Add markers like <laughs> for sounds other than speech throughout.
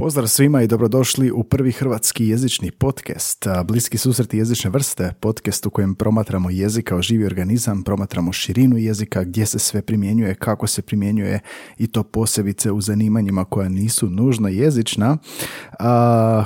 Pozdrav svima i dobrodošli u prvi hrvatski jezični podcast, Bliski susreti jezične vrste, podcast u kojem promatramo jezik kao živi organizam, promatramo širinu jezika, gdje se sve primjenjuje, kako se primjenjuje i to posebice u zanimanjima koja nisu nužno jezična.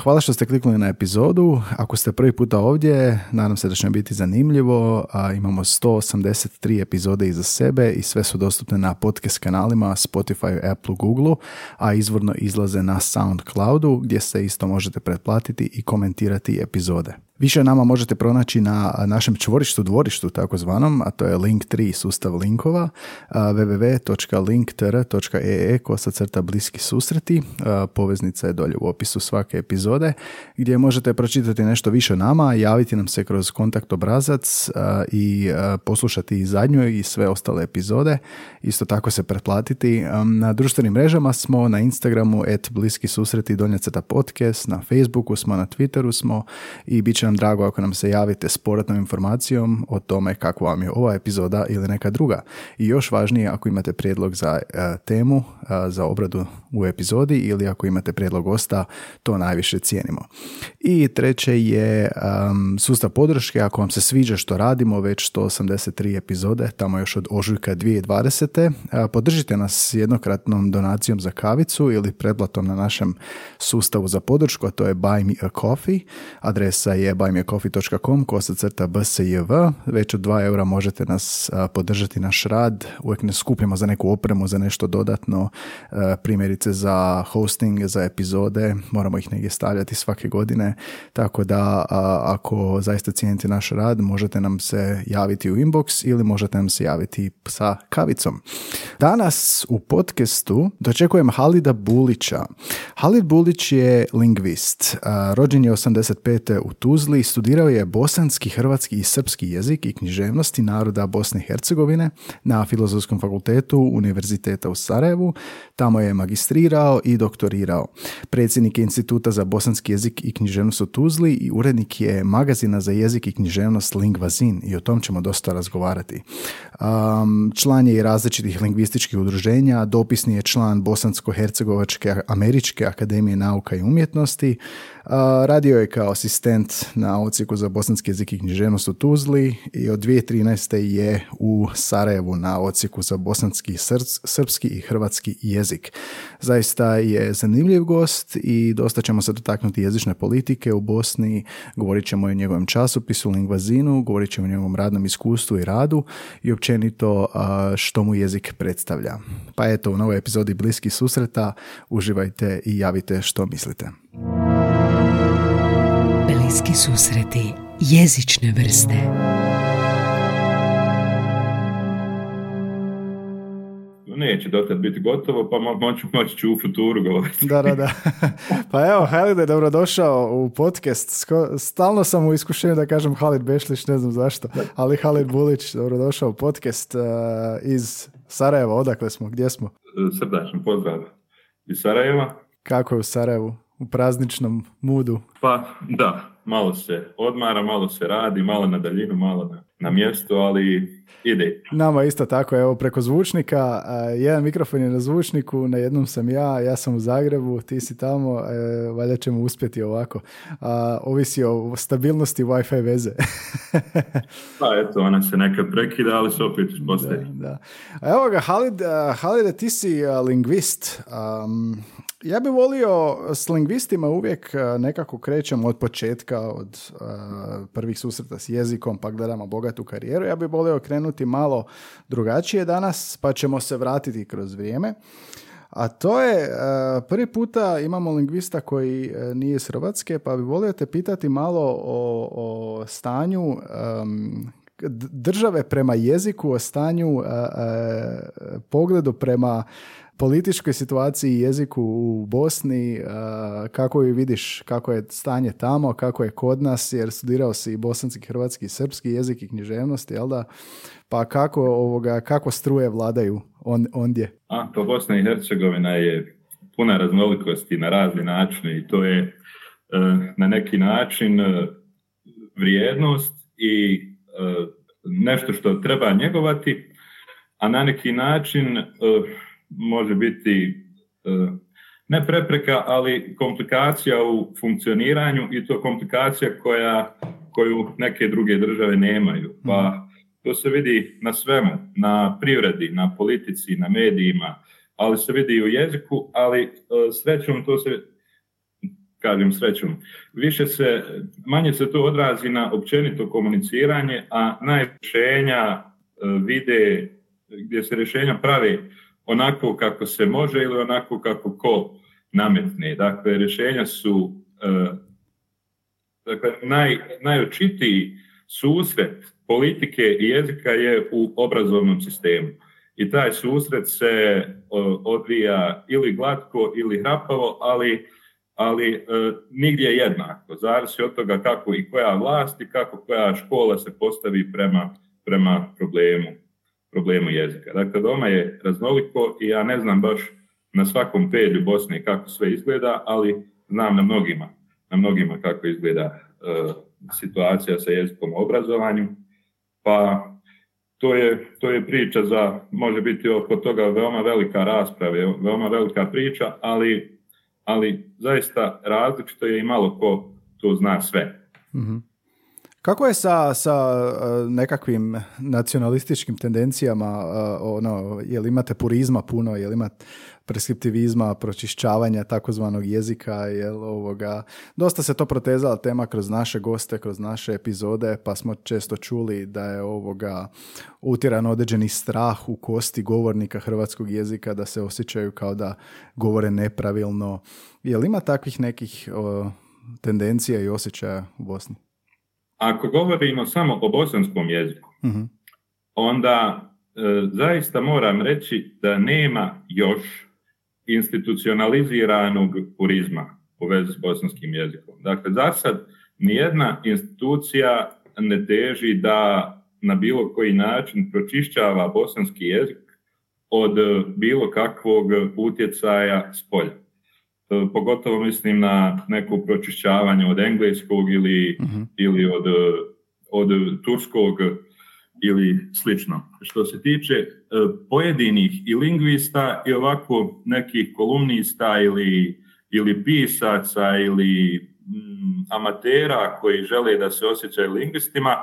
Hvala što ste kliknuli na epizodu. Ako ste prvi puta ovdje, nadam se da će biti zanimljivo. Imamo 183 epizode iza sebe i sve su dostupne na podcast kanalima Spotify, Apple, Google, a izvorno izlaze na Sound SoundCloudu gdje se isto možete pretplatiti i komentirati epizode. Više nama možete pronaći na našem čvorištu dvorištu takozvanom, a to je Link3 sustav linkova www.linktr.ee kosa crta bliski susreti. Poveznica je dolje u opisu svake epizode gdje možete pročitati nešto više o nama, javiti nam se kroz kontakt obrazac i poslušati i zadnju i sve ostale epizode. Isto tako se pretplatiti. Na društvenim mrežama smo na Instagramu et bliski susreti donja podcast, na Facebooku smo, na Twitteru smo i bit će drago ako nam se javite s povratnom informacijom o tome kako vam je ova epizoda ili neka druga. I još važnije ako imate prijedlog za e, temu, e, za obradu u epizodi ili ako imate prijedlog gosta, to najviše cijenimo. I treće je sustav podrške, ako vam se sviđa što radimo, već 183 epizode, tamo još od ožujka 2020. Uh, podržite nas jednokratnom donacijom za kavicu ili pretplatom na našem sustavu za podršku, a to je Buy Me a Coffee. Adresa je buymeacoffee.com kosa crta bsjv. Već od 2 eura možete nas podržati naš rad. Uvijek ne skupimo za neku opremu, za nešto dodatno, primjerice za hosting, za epizode. Moramo ih negdje stavljati svake godine. Tako da ako zaista cijenite naš rad, možete nam se javiti u inbox ili možete nam se javiti sa kavicom. Danas u podcastu dočekujem Halida Bulića. Halid Bulić je lingvist. Rođen je 85. u Tuzli Tuzli studirao je bosanski, hrvatski i srpski jezik i književnosti naroda Bosne i Hercegovine na Filozofskom fakultetu Univerziteta u Sarajevu. Tamo je magistrirao i doktorirao. Predsjednik je Instituta za bosanski jezik i književnost u Tuzli i urednik je magazina za jezik i književnost Lingvazin i o tom ćemo dosta razgovarati. Um, član je i različitih lingvističkih udruženja, dopisni je član Bosansko-Hercegovačke američke akademije nauka i umjetnosti, radio je kao asistent na ocijeku za bosanski jezik i književnost u Tuzli i od 2013. je u Sarajevu na ocijeku za bosanski, srpski i hrvatski jezik. Zaista je zanimljiv gost i dosta ćemo se dotaknuti jezične politike u Bosni, govorit ćemo o njegovom časopisu Lingvazinu, govorit ćemo o njegovom radnom iskustvu i radu i općenito što mu jezik predstavlja. Pa eto, u novoj epizodi Bliski susreta uživajte i javite što mislite. Bliski susreti jezične vrste. Neće dotad biti gotovo, pa moći, moći ću u futuru govoriti. da, da, da. <laughs> Pa evo, Halid je dobrodošao u podcast. Stalno sam u iskušenju da kažem Halid Bešlić, ne znam zašto, ali Halid Bulić, dobrodošao u podcast uh, iz Sarajeva. Odakle smo? Gdje smo? Srdačan pozdrav iz Sarajeva. Kako je u Sarajevu? U prazničnom mudu? Pa da, malo se odmara, malo se radi, malo na daljinu, malo na, na mjestu, ali ide. Nama isto tako, evo preko zvučnika, jedan mikrofon je na zvučniku, na jednom sam ja, ja sam u Zagrebu, ti si tamo, e, valjda ćemo uspjeti ovako. A, ovisi o stabilnosti Wi-Fi veze. <laughs> pa eto, ona se nekad prekida, ali se opet uspostavi. Da, da. evo ga, Halid, Halid, ti si lingvist. Um, ja bih volio s lingvistima uvijek nekako krećemo od početka, od uh, prvih susreta s jezikom, pa gledamo bogatu karijeru. Ja bih volio krenuti malo drugačije danas, pa ćemo se vratiti kroz vrijeme. A to je, uh, prvi puta imamo lingvista koji nije s Hrvatske, pa bih volio te pitati malo o, o stanju um, države prema jeziku, o stanju pogledu prema političkoj situaciji i jeziku u Bosni, kako ju vidiš, kako je stanje tamo, kako je kod nas, jer studirao si i bosanski, hrvatski, srpski jezik i književnost, jel da? Pa kako, ovoga, kako struje vladaju on, ondje? A, to Bosna i Hercegovina je puna raznolikosti na razni načine i to je e, na neki način e, vrijednost i e, nešto što treba njegovati, a na neki način može biti e, ne prepreka, ali komplikacija u funkcioniranju i to komplikacija koja, koju neke druge države nemaju. Pa mhm. to se vidi na svemu, na privredi, na politici, na medijima, ali se vidi i u jeziku, ali e, srećom to se kažem srećom. Više se, manje se to odrazi na općenito komuniciranje, a najrješenja e, vide gdje se rješenja prave onako kako se može ili onako kako ko nametne. Dakle, rješenja su e, dakle, naj, najočitiji susret politike i jezika je u obrazovnom sistemu. I taj susret se odvija ili glatko ili hrapavo, ali ali e, nigdje jednako. Zavisi od toga kako i koja vlast i kako koja škola se postavi prema, prema problemu, problemu jezika. Dakle, doma je raznoliko i ja ne znam baš na svakom pedlju Bosne kako sve izgleda, ali znam na mnogima, na mnogima kako izgleda e, situacija sa jezikom u obrazovanju. Pa to je, to je priča za, može biti oko toga veoma velika rasprava, veoma velika priča, ali ali zaista različito je i malo ko to zna sve. mm Kako je sa, sa e, nekakvim nacionalističkim tendencijama, e, ono, li imate purizma puno, je li imate preskriptivizma, pročišćavanja takozvanog jezika, jel ovoga, dosta se to protezala tema kroz naše goste, kroz naše epizode, pa smo često čuli da je ovoga utjeran određeni strah u kosti govornika hrvatskog jezika, da se osjećaju kao da govore nepravilno. Jel ima takvih nekih tendencija i osjećaja u Bosni? Ako govorimo samo o bosanskom jeziku, uh onda e, zaista moram reći da nema još institucionaliziranog purizma u vezi s bosanskim jezikom. Dakle, za sad nijedna institucija ne teži da na bilo koji način pročišćava bosanski jezik od bilo kakvog utjecaja s polja. E, pogotovo mislim na neko pročišćavanje od engleskog ili, mhm. ili od, od turskog ili slično. Što se tiče e, pojedinih i lingvista i ovako nekih kolumnista ili, ili pisaca ili mm, amatera koji žele da se osjećaju lingvistima,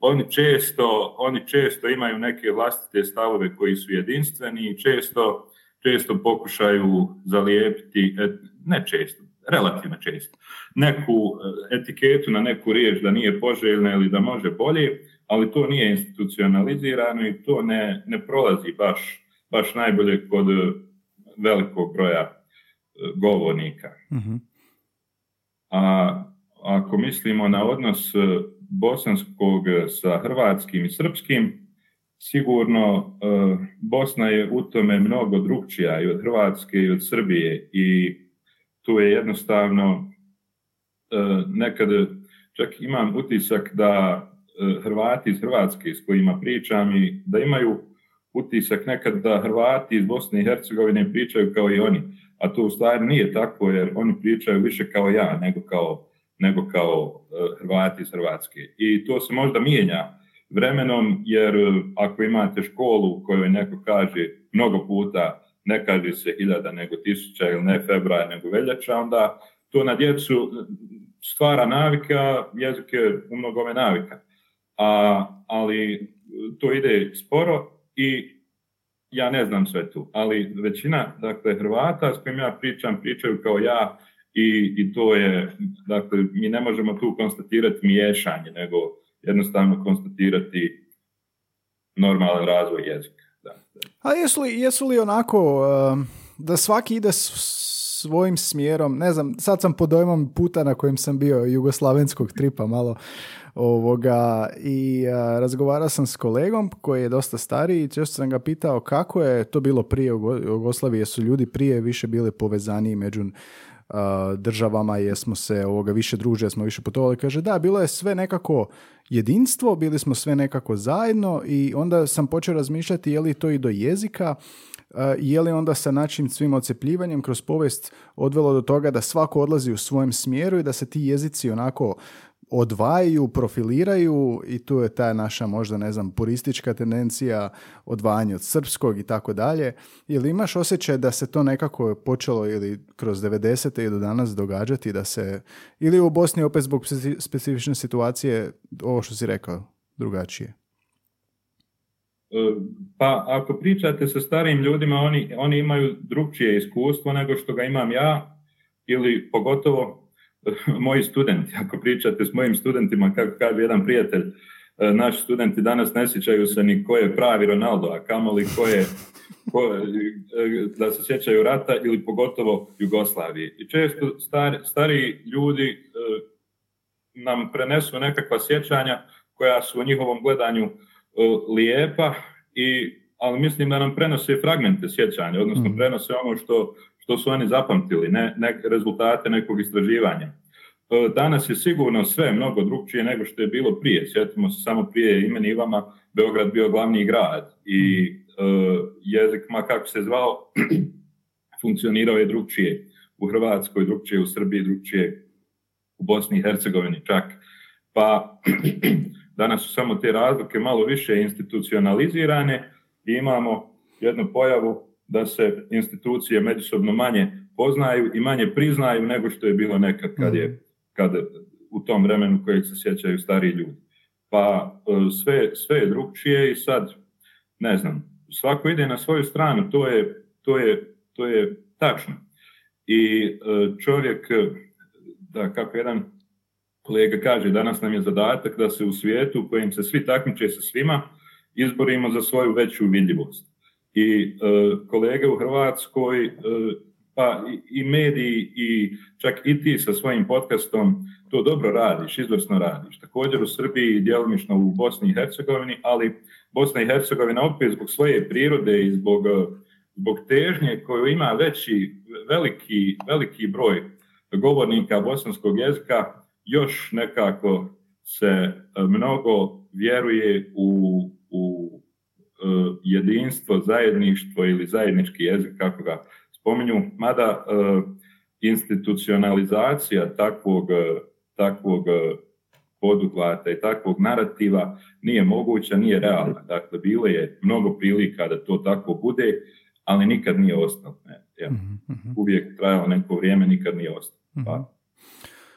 oni često, oni često imaju neke vlastite stavove koji su jedinstveni i često, često pokušaju zalijepiti, e, ne često, relativno često, neku e, etiketu na neku riječ da nije poželjna ili da može bolje, ali to nije institucionalizirano i to ne, ne prolazi baš, baš najbolje kod e, velikog broja e, govornika. Mhm. A ako mislimo na odnos bosanskog sa hrvatskim i srpskim, sigurno Bosna je u tome mnogo drugčija i od Hrvatske i od Srbije i tu je jednostavno nekad čak imam utisak da E, Hrvati iz Hrvatske s kojima pričam i da imaju utisak nekad da Hrvati iz Bosne i Hercegovine pričaju kao i oni, a to u stvari nije tako jer oni pričaju više kao ja nego kao, nego kao e, Hrvati iz Hrvatske. I to se možda mijenja vremenom jer e, ako imate školu u kojoj neko kaže mnogo puta ne kaže se hiljada nego tisuća ili ne februar nego veljača, onda to na djecu stvara navika, jezik je u mnogome navika a, ali to ide sporo i ja ne znam sve tu, ali većina dakle, Hrvata s kojim ja pričam, pričaju kao ja i, i to je, dakle, mi ne možemo tu konstatirati miješanje, nego jednostavno konstatirati normalan razvoj jezika. A jesu li, jesu li onako um, da svaki ide svojim smjerom, ne znam, sad sam pod dojmom puta na kojem sam bio jugoslavenskog tripa malo Ovoga, I a, razgovarao sam s kolegom koji je dosta stariji i često sam ga pitao kako je to bilo prije u Jugoslaviji, jesu ljudi prije više bili povezani među državama, jesmo se ovoga više druže, jesmo više putovali. Kaže da, bilo je sve nekako jedinstvo, bili smo sve nekako zajedno i onda sam počeo razmišljati je li to i do jezika, je li onda sa način svim ocepljivanjem kroz povijest odvelo do toga da svako odlazi u svojem smjeru i da se ti jezici onako odvajaju, profiliraju i tu je ta naša možda ne znam puristička tendencija odvajanja od srpskog i tako dalje. Ili imaš osjećaj da se to nekako počelo ili kroz 90. i do danas događati da se ili u Bosni opet zbog specifične situacije ovo što si rekao drugačije? E, pa ako pričate sa starijim ljudima, oni, oni imaju drugčije iskustvo nego što ga imam ja ili pogotovo <laughs> moji studenti. Ako pričate s mojim studentima, kako kaže jedan prijatelj, e, naši studenti danas ne sjećaju se ni ko je pravi Ronaldo, a kamoli ko je ko, e, da se sjećaju rata ili pogotovo Jugoslavije. I često stari, stariji ljudi nam prenesu nekakva sjećanja koja su u njihovom gledanju lijepa, i, ali mislim da nam prenose fragmente sjećanja, odnosno mm. prenose ono što, što su oni zapamtili, ne, ne rezultate nekog istraživanja. E, danas je sigurno sve mnogo drugčije nego što je bilo prije. Sjetimo se samo prije imeni Ivama, Beograd bio glavni grad i uh, jezik, ma kako se zvao, <clears throat> funkcionirao je drugčije u Hrvatskoj, drugčije u Srbiji, drugčije u Bosni i Hercegovini čak. Pa <clears throat> Danas su samo te razlike malo više institucionalizirane i imamo jednu pojavu da se institucije međusobno manje poznaju i manje priznaju nego što je bilo nekad kad je kad u tom vremenu kojeg se sjećaju stariji ljudi. Pa e, sve, sve je drugčije i sad, ne znam, svako ide na svoju stranu, to je, to je, to je tačno. I e, čovjek, da kako jedan kolega kaže, danas nam je zadatak da se u svijetu u kojem se svi takmiče sa svima izborimo za svoju veću vidljivost. I e, kolege u Hrvatskoj, e, pa i, mediji i čak i ti sa svojim podcastom to dobro radiš, izvrsno radiš. Također u Srbiji i djelomično u Bosni i Hercegovini, ali Bosna i Hercegovina opet zbog svoje prirode i zbog, zbog težnje koju ima veći, veliki, veliki broj govornika bosanskog jezika, još nekako se e, mnogo vjeruje u, e, jedinstvo, zajedništvo ili zajednički jezik, kako ga spominju, mada e, institucionalizacija takvog, takvog poduhvata i takvog narativa nije moguća, nije realna. Dakle, bilo je mnogo prilika da to tako bude, ali nikad nije ostalo. Mhm, mhm. Uvijek trajalo neko vrijeme, nikad nije ostalo. Pa,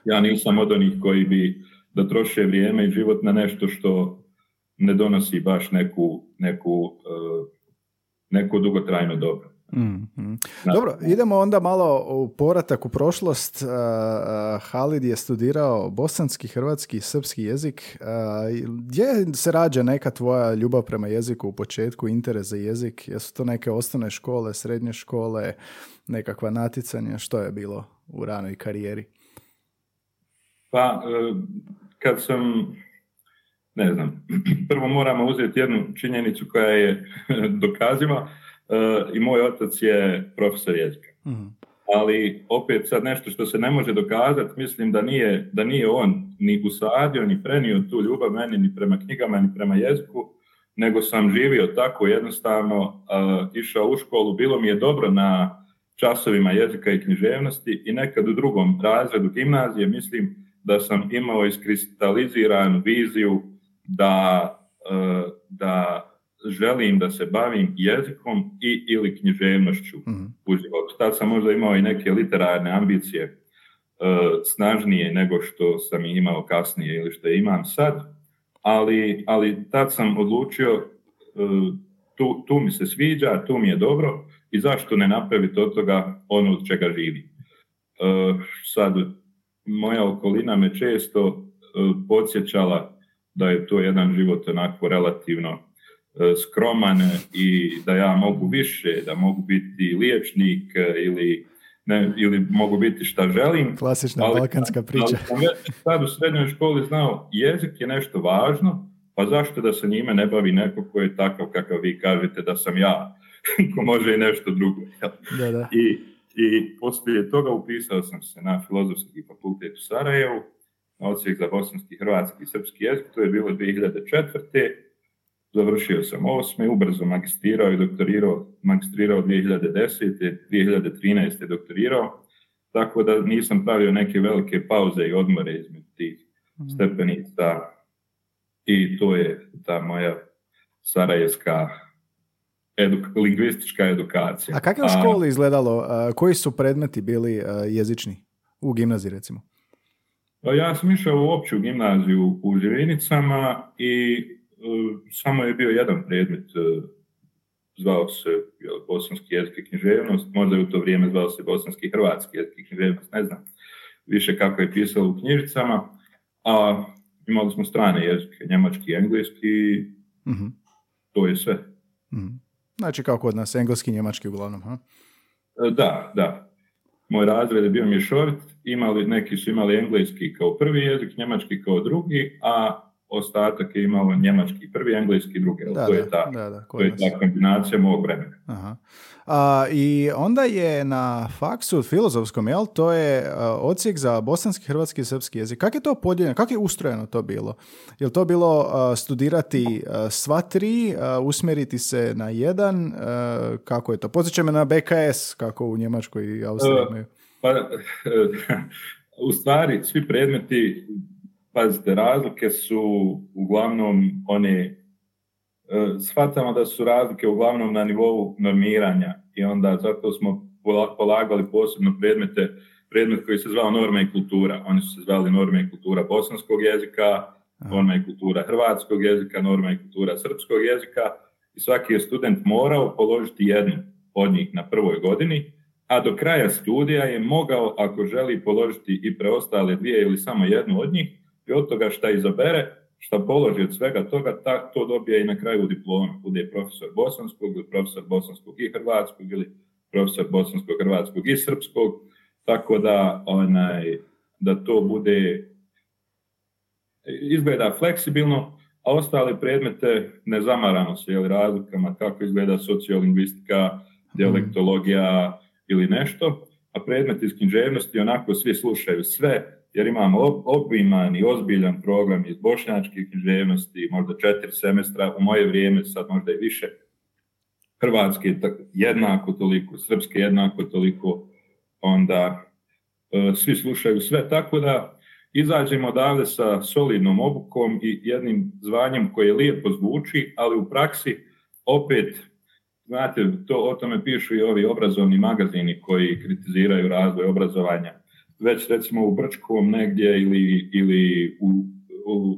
ja nisam od onih koji bi da troše vrijeme i život na nešto što ne donosi baš neku, neku, uh, neko dugotrajno dobro. mm Dobro, idemo onda malo u poratak u prošlost. Uh, Halid je studirao bosanski, hrvatski i srpski jezik. Gdje se rađa neka tvoja ljubav prema jeziku u početku, interes za jezik? Jesu to neke osnovne škole, srednje škole, nekakva naticanja? Što je bilo u ranoj karijeri? Pa, e, kad sam, ne znam, <clears throat> prvo moramo uzeti jednu činjenicu koja je <laughs> dokaziva e, i moj otac je profesor jezika. Mhm. Ali opet sad nešto što se ne može dokazati, mislim da nije, da nije on ni usadio, ni prenio tu ljubav meni ni prema knjigama, ni prema jeziku, nego sam živio tako jednostavno, uh, išao u školu, bilo mi je dobro na časovima jezika i književnosti i nekad u drugom razredu gimnazije, mislim, da sam imao iskristaliziranu viziju da, e, da želim da se bavim jezikom i ili književnošću mm u životu. Tad sam možda imao i neke literarne ambicije e, snažnije nego što sam imao kasnije ili što imam sad, ali, ali tad sam odlučio e, tu, tu mi se sviđa, tu mi je dobro i zašto ne napraviti od toga ono od čega živi. Sad moja okolina me često podsjećala da je to jedan život onako relativno e, skroman i da ja mogu više, da mogu biti liječnik e, ili, ne, ili mogu biti šta želim. Klasična ali, balkanska priča. Ali sam sad u srednjoj školi znao jezik je nešto važno, pa zašto da se njime ne bavi neko ko je takav kakav vi kažete da sam ja, <laughs> ko može i nešto drugo. Da, da. I i poslije toga upisao sam se na filozofski fakultet u Sarajevu, na odsjek za bosanski, hrvatski i srpski jezik, to je bilo 2004. Završio sam osme, ubrzo magistrirao i doktorirao, magistrirao 2010. 2013. doktorirao, tako da nisam pravio neke velike pauze i odmore između tih stepenica i to je ta moja sarajevska lingvistička edukacija. A kako je u školi izgledalo? koji su predmeti bili jezični u gimnaziji recimo? Pa ja sam išao u opću gimnaziju u Živinicama i e, samo je bio jedan predmet, e, zvao se bosanski jezik i književnost, možda je u to vrijeme zvao se bosanski hrvatski jezik i književnost, ne znam više kako je pisalo u knjižicama, a imali smo strane jezike, njemački i engleski, mhm. to je sve. Mhm. Znači kao kod nas, engleski i njemački uglavnom, ha? E, da, da. Moj razred je bio mješovit, imali, neki su imali engleski kao prvi jezik, njemački kao drugi, a ostatak je imao njemački prvi, engleski drugi. Da, to, je ta, da, da, to je ta kombinacija mog vremena. Aha. A, I onda je na faksu filozofskom, jel, to je odsjek za bosanski, hrvatski i srpski jezik. Kako je to podijeljeno? Kako je ustrojeno to bilo? Je li to bilo studirati sva tri, usmjeriti se na jedan? kako je to? Podsjeća me na BKS, kako u Njemačkoj i Austriji imaju. Pa, u stvari, svi predmeti Pazite, razlike su uglavnom one, e, shvatamo da su razlike uglavnom na nivou normiranja i onda zato smo polagali posebno predmete, predmet koji se zvao norma i kultura. Oni su se zvali norma i kultura bosanskog jezika, norma i kultura hrvatskog jezika, norma i kultura srpskog jezika i svaki je student morao položiti jednu od njih na prvoj godini, a do kraja studija je mogao, ako želi, položiti i preostale dvije ili samo jednu od njih, i od toga šta izabere, šta položi od svega toga, ta, to dobije i na kraju diplomu. Bude profesor bosanskog, ili profesor bosanskog i hrvatskog, ili profesor bosanskog, hrvatskog i srpskog, tako da, onaj, da to bude izgleda fleksibilno, a ostale predmete ne zamarano se jeli, razlikama kako izgleda sociolingvistika, dijalektologija ili nešto, a predmet iz književnosti onako svi slušaju sve, jer imamo obiman i ozbiljan program iz bošnjačke književnosti, možda četiri semestra, u moje vrijeme sad možda i više, hrvatske jednako toliko, srpske jednako toliko, onda e, svi slušaju sve, tako da izađemo odavde sa solidnom obukom i jednim zvanjem koje lijepo zvuči, ali u praksi opet, znate, to o tome pišu i ovi obrazovni magazini koji kritiziraju razvoj obrazovanja već recimo u Brčkom negdje ili, ili u,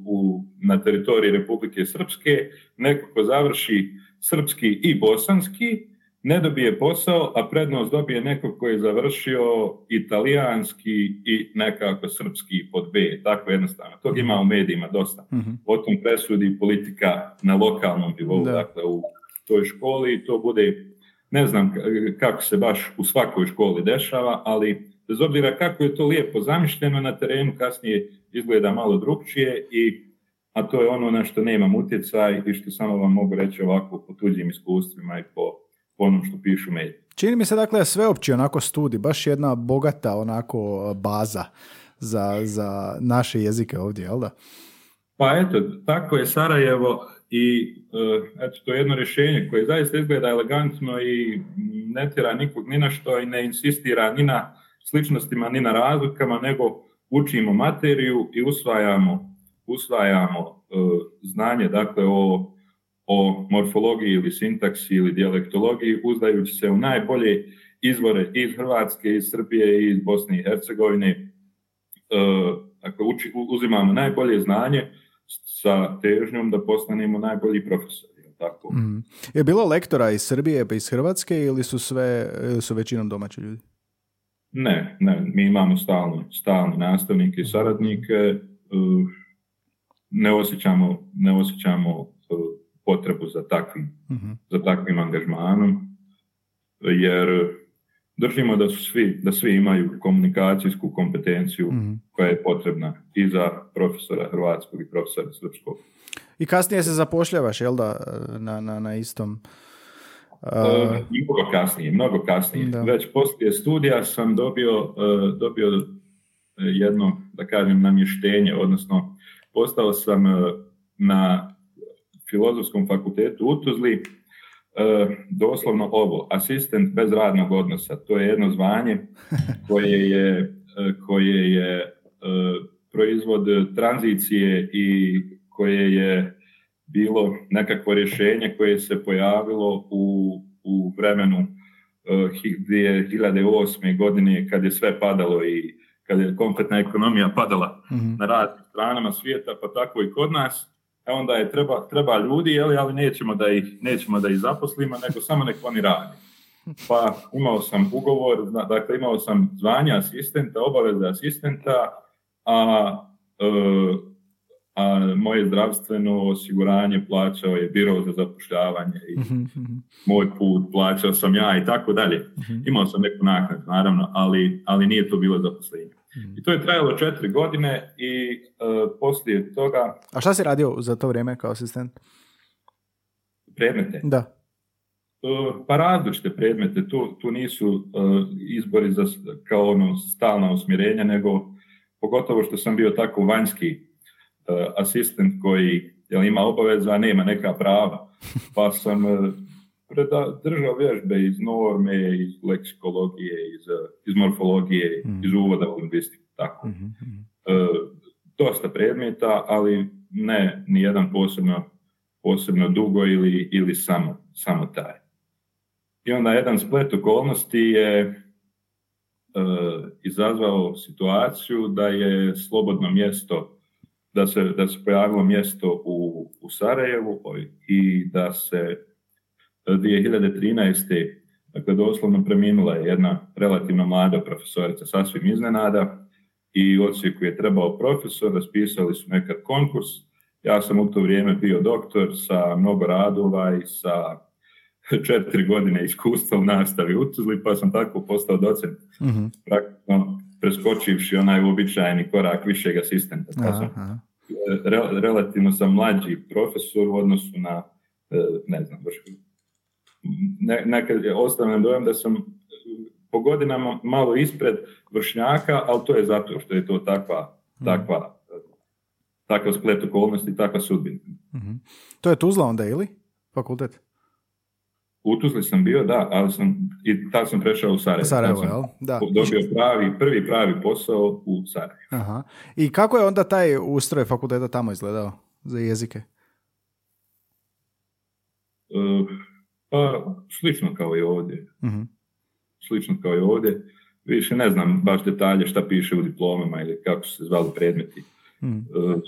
u, na teritoriji Republike Srpske, neko ko završi srpski i bosanski, ne dobije posao, a prednost dobije neko koji je završio italijanski i nekako srpski pod B. Tako jednostavno. Tog ima u medijima dosta. Uh-huh. Potom presudi politika na lokalnom nivou, dakle u toj školi to bude, ne znam kako se baš u svakoj školi dešava, ali bez obzira kako je to lijepo zamišljeno na terenu, kasnije izgleda malo drugčije i a to je ono na što nemam utjecaj i što samo vam mogu reći ovako po tuđim iskustvima i po, po onom što pišu mediji. Čini mi se dakle sveopći onako studij, baš jedna bogata onako baza za, za naše jezike ovdje, jel da? Pa eto, tako je Sarajevo i e, eto, to je jedno rješenje koje zaista izgleda elegantno i ne tjera nikog ni na što i ne insistira ni na sličnostima ni na razlikama, nego učimo materiju i usvajamo, usvajamo e, znanje dakle o, o morfologiji ili sintaksi ili dijalektologiji uzdajući se u najbolje izvore iz Hrvatske, iz Srbije i iz Bosne i Hercegovine. E, dakle, uči, uzimamo najbolje znanje sa težnjom da postanemo najbolji profesori. Tako. Mm. Je bilo lektora iz Srbije pa iz Hrvatske ili su sve su većinom domaći ljudi? Ne, ne, mi imamo stalno, stalno nastavnike i saradnike, e, ne osjećamo, ne osjećamo e, potrebu za takvim, uh za takvim angažmanom, jer držimo da su svi, da svi imaju komunikacijsku kompetenciju uh koja je potrebna i za profesora hrvatskog i profesora srpskog. I kasnije se zapošljavaš, jel da, na, na, na istom Uh, mnogo kasnije, mnogo kasnije. Već poslije studija sam dobio, uh, dobio jedno, da kažem, namještenje, odnosno postao sam uh, na filozofskom fakultetu u Tuzli doslovno ovo, asistent bez radnog odnosa. To je jedno zvanje <laughs> koje je, koje je proizvod tranzicije i koje je bilo nekakvo rješenje koje se pojavilo u, u vremenu 2008. godine kad je sve padalo i kad je kompletna ekonomija padala mm na raznim stranama svijeta, pa tako i kod nas, e onda je treba, treba ljudi, jeli, ali nećemo da, ih, nećemo da ih zaposlimo, nego samo nek oni radi. Pa imao sam ugovor, dakle imao sam zvanje asistenta, obaveze asistenta, a e, a moje zdravstveno osiguranje plaćao je biro za zapošljavanje i mhm, mhm. moj put plaćao sam ja i tako dalje. Mhm. Imao sam neku naknadu, naravno, ali, ali nije to bilo zaposlenje. I to je trajalo četiri godine i uh, poslije toga... A šta si radio za to vrijeme kao asistent? Predmete? Da. Uh, pa različite predmete. Tu, tu nisu uh, izbori za, kao ono stalna usmjerenja, nego pogotovo što sam bio tako vanjski asistent koji jel, ima obaveza, a nema neka prava. <laughs> Pa sam e, preda, držao vježbe iz norme, iz leksikologije, iz, e, iz morfologije, mm. iz uvoda u lingvistiku. Tako. Mm-hmm. dosta predmeta, ali ne ni jedan posebno, posebno dugo ili, ili samo, samo taj. I onda jedan splet okolnosti je izazvao situaciju da je slobodno mjesto da se, da se pojavilo mjesto u, u Sarajevu i da se 2013. Dakle, doslovno preminula je jedna relativno mlada profesorica sasvim iznenada i u Osijeku je trebao profesor, raspisali su nekad konkurs. Ja sam u to vrijeme bio doktor sa mnogo radova i sa <laughs> četiri godine iskustva u nastavi u Tuzli, pa sam tako postao docent. mm Praktično preskočivši onaj uobičajeni korak višeg asistenta. Pa sam relativno sam mlađi profesor u odnosu na, e, ne znam, baš, ne, nekad je ostavljam dojam da sam po godinama malo ispred vršnjaka, ali to je zato što je to takva, mhm. takva, takav splet okolnosti, takva sudbina. mm To je Tuzla onda ili fakultet? U Tuzli sam bio, da, ali sam, i tad sam prešao u Sarajevo. Sarajevo, jel? Da. Dobio pravi, prvi pravi posao u Sarajevo. Aha. I kako je onda taj ustroj fakulteta tamo izgledao za jezike? Uh, pa, slično kao i ovdje. Uh-huh. Slično kao i ovdje. Više ne znam baš detalje šta piše u diplomama ili kako su se zvali predmeti. Uh-huh. Uh,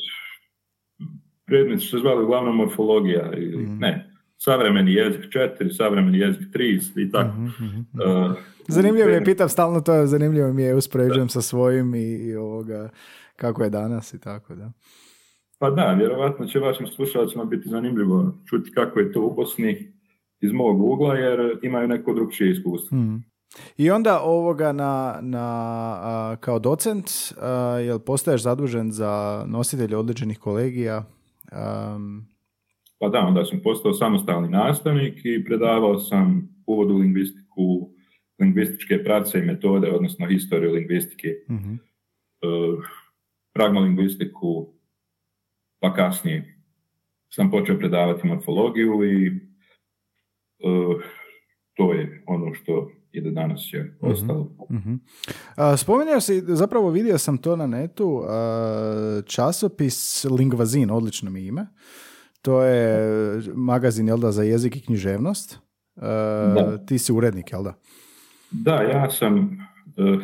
predmeti su se zvali uglavnom morfologija ili uh-huh. ne savremeni jezik 4, savremeni jezik 3 i tako. Mm-hmm. Uh, zanimljivo je, pitam stalno to, zanimljivo mi je, uspoređujem sa svojim i, i, ovoga, kako je danas i tako, da. Pa da, vjerovatno će vašim slušalcima biti zanimljivo čuti kako je to u Bosni iz mog ugla, jer imaju neko drugčije iskustvo. Mm. I onda ovoga na, na a, kao docent, a, jel postaješ zadužen za nositelje određenih kolegija? Um, pa da, onda sam postao samostalni nastavnik i predavao sam uvod u lingvistiku, lingvističke prace i metode, odnosno historiju lingvistike, uh, pragmalingvistiku, pa kasnije sam počeo predavati morfologiju i uh, to je ono što i do danas je mhm. ostalo. Mm-hmm. Spominjao si, zapravo vidio sam to na netu, časopis Lingvazin, odlično mi ime. To je magazin, jel da, za jezik i književnost. Uh, ti si urednik, jel da? Da, ja sam uh,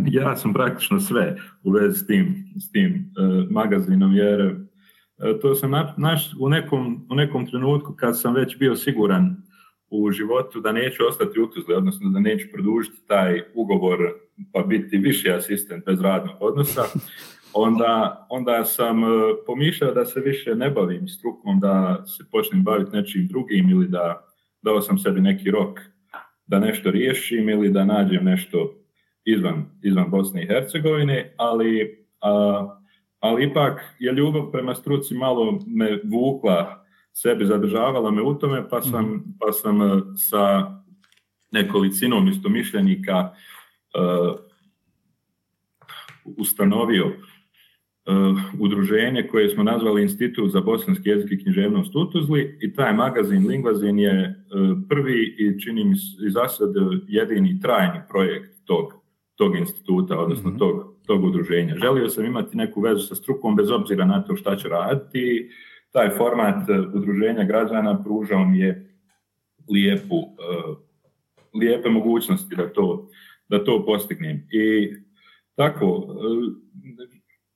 <laughs> ja sam praktično sve u vezi s tim, s tim magazinom, jer to sam naš, u, nekom, u nekom trenutku kad sam već bio siguran u životu da neću ostati u Tuzli, odnosno da neću produžiti taj ugovor pa biti viši asistent bez radnog odnosa, onda, onda sam e, pomišljao da se više ne bavim strukom, da se počnem baviti nečim drugim ili da dao sam sebi neki rok da nešto riješim ili da nađem nešto izvan, izvan Bosne i Hercegovine, ali, ali ipak je ljubav prema struci malo me vukla sebi, zadržavala me u tome, pa sam, mhm. pa sam e, sa nekolicinom istomišljenika uh, ustanovio udruženje koje smo nazvali Institut za bosanski jezik i književnost u Tuzli i taj magazin Lingvazin je uh, prvi i čini mi i za sad jedini trajni projekt tog, tog instituta, odnosno mm-hmm. tog, tog udruženja. Želio sam imati neku vezu sa strukom bez obzira na to šta ću raditi. Taj format udruženja građana pružao mi je lijepu, lijepe mogućnosti da to, da to postignem. I tako,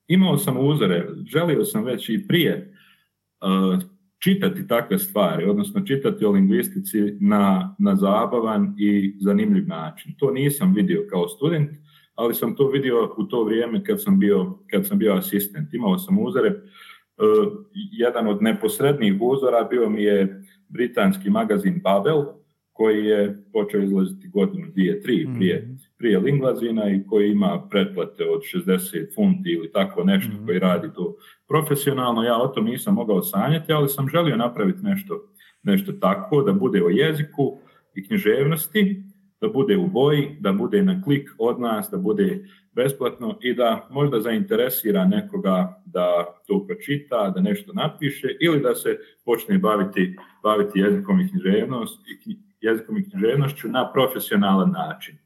imao sam uzore, želio sam već i prije čitati takve stvari, odnosno čitati o lingvistici na, na zabavan i zanimljiv način. To nisam vidio kao student, ali sam to vidio u to vrijeme kad sam bio, kad sam bio asistent. Imao sam uzore. E, jedan od neposrednijih uzora bio mi je britanski magazin Babel, koji je počeo izlaziti godinu, dvije, tri prije, mhm. prije Lingvazina i koji ima pretplate od 60 funti ili tako nešto mm koji radi to profesionalno. Ja o tom nisam mogao sanjati, ali sam želio napraviti nešto, nešto tako da bude o jeziku i književnosti, da bude u boji, da bude na klik od nas, da bude besplatno i da možda zainteresira nekoga da to pročita, da nešto napiše ili da se počne baviti, baviti jezikom i književnosti jezikom i književnošću na profesionalan način. E,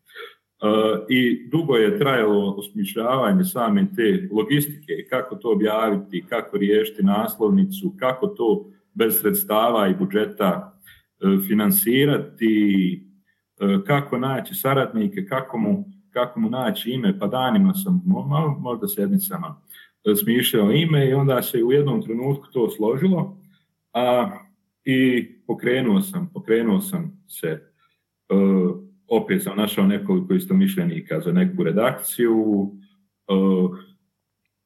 I dugo je trajalo osmišljavanje same te logistike, kako to objaviti, kako riješiti naslovnicu, kako to bez sredstava i budžeta e, finansirati, e, kako naći saradnike, kako mu, kako mu naći ime, pa danima sam, možda sedmicama, smišljao ime i onda se u jednom trenutku to složilo, a i pokrenuo sam, pokrenuo sam se, uh, opet sam našao nekoliko istomišljenika za neku redakciju, uh,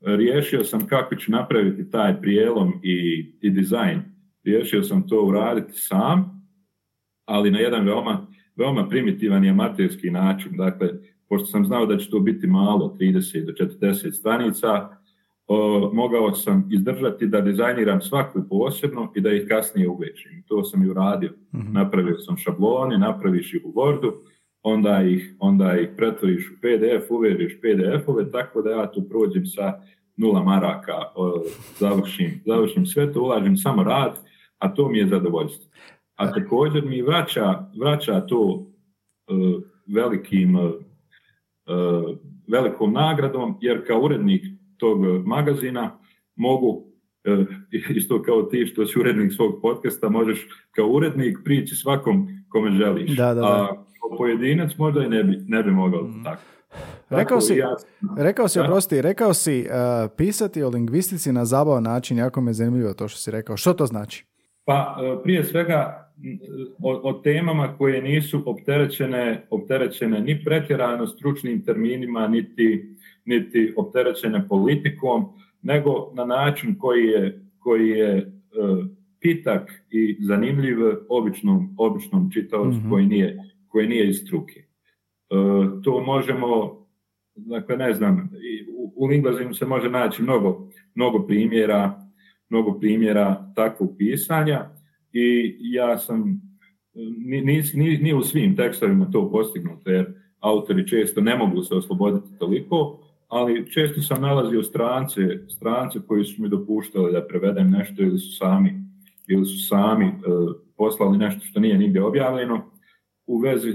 riješio sam kako ću napraviti taj prijelom i, i dizajn. Riješio sam to uraditi sam, ali na jedan veoma, veoma primitivan i amaterski način. Dakle, pošto sam znao da će to biti malo, 30 do 40 stranica, mogao sam izdržati da dizajniram svaku posebno i da ih kasnije uvečim. To sam i uradio. mm Napravio sam šablone, napraviš ih u Wordu, onda ih, onda ih pretvoriš u PDF, uveriš PDF-ove, tako da ja tu prođem sa nula maraka, završim, završim sve to, ulažem samo rad, a to mi je zadovoljstvo. A također mi vraća, vraća to e, velikim, e, velikom nagradom, jer kao urednik tog e, magazina mogu e, <laughs> isto kao ti što si urednik svog podcasta, možeš kao urednik prići svakom kome želiš. Da, da, da. A kao pojedinac možda i ne bi, ne bi mogao mm. tako. Rekao si, rekao si, oprosti, rekao si uh, pisati o lingvistici na zabavan način, jako me zanimljivo to što si rekao. Što to znači? Pa prije svega o, o temama koje nisu opterećene, opterećene ni pretjerano stručnim terminima, niti niti opterećene politikom, nego na način koji je, koji je e, pitak i zanimljiv običnom, običnom čitaocu mm koji, nije, koji nije iz struke. E, to možemo, dakle ne znam, u, u Linglazinu se može naći mnogo, mnogo primjera, mnogo primjera takvog pisanja i ja sam ni, ni, u svim tekstovima to postignuto jer autori često ne mogu se osloboditi toliko, ali često sam nalazio strance, strance koji su mi dopuštali da prevedem nešto ili su sami, ili su sami e, poslali nešto što nije nigdje objavljeno u vezi,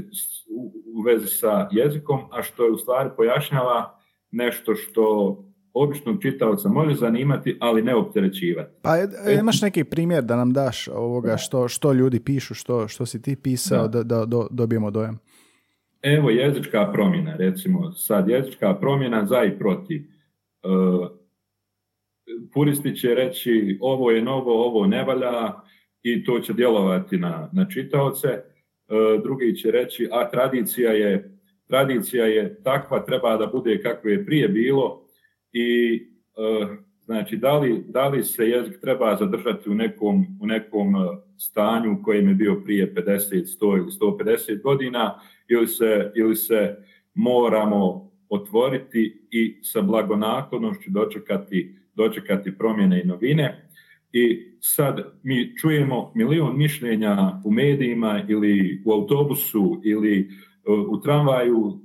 u, vezi sa jezikom, a što je u stvari pojašnjava nešto što običnog čitaoca može zanimati, ali ne opterećivati. Pa imaš neki primjer da nam daš ovoga što, što ljudi pišu, što, što si ti pisao da, da, da dobijemo dojam? Evo jezička promjena, recimo sad jezička promjena za i protiv. E, puristi će reći ovo je novo, ovo ne valja i to će djelovati na, na čitaoce. E, drugi će reći, a tradicija je, tradicija je takva, treba da bude kako je prije bilo i e, znači da li, se jezik treba zadržati u nekom, u nekom stanju u kojem je bio prije 50, 100 ili 150 godina ili se, ili se moramo otvoriti i sa blagonaklonošću dočekati, dočekati promjene i novine. I sad mi čujemo milion mišljenja u medijima ili u autobusu ili e, u tramvaju,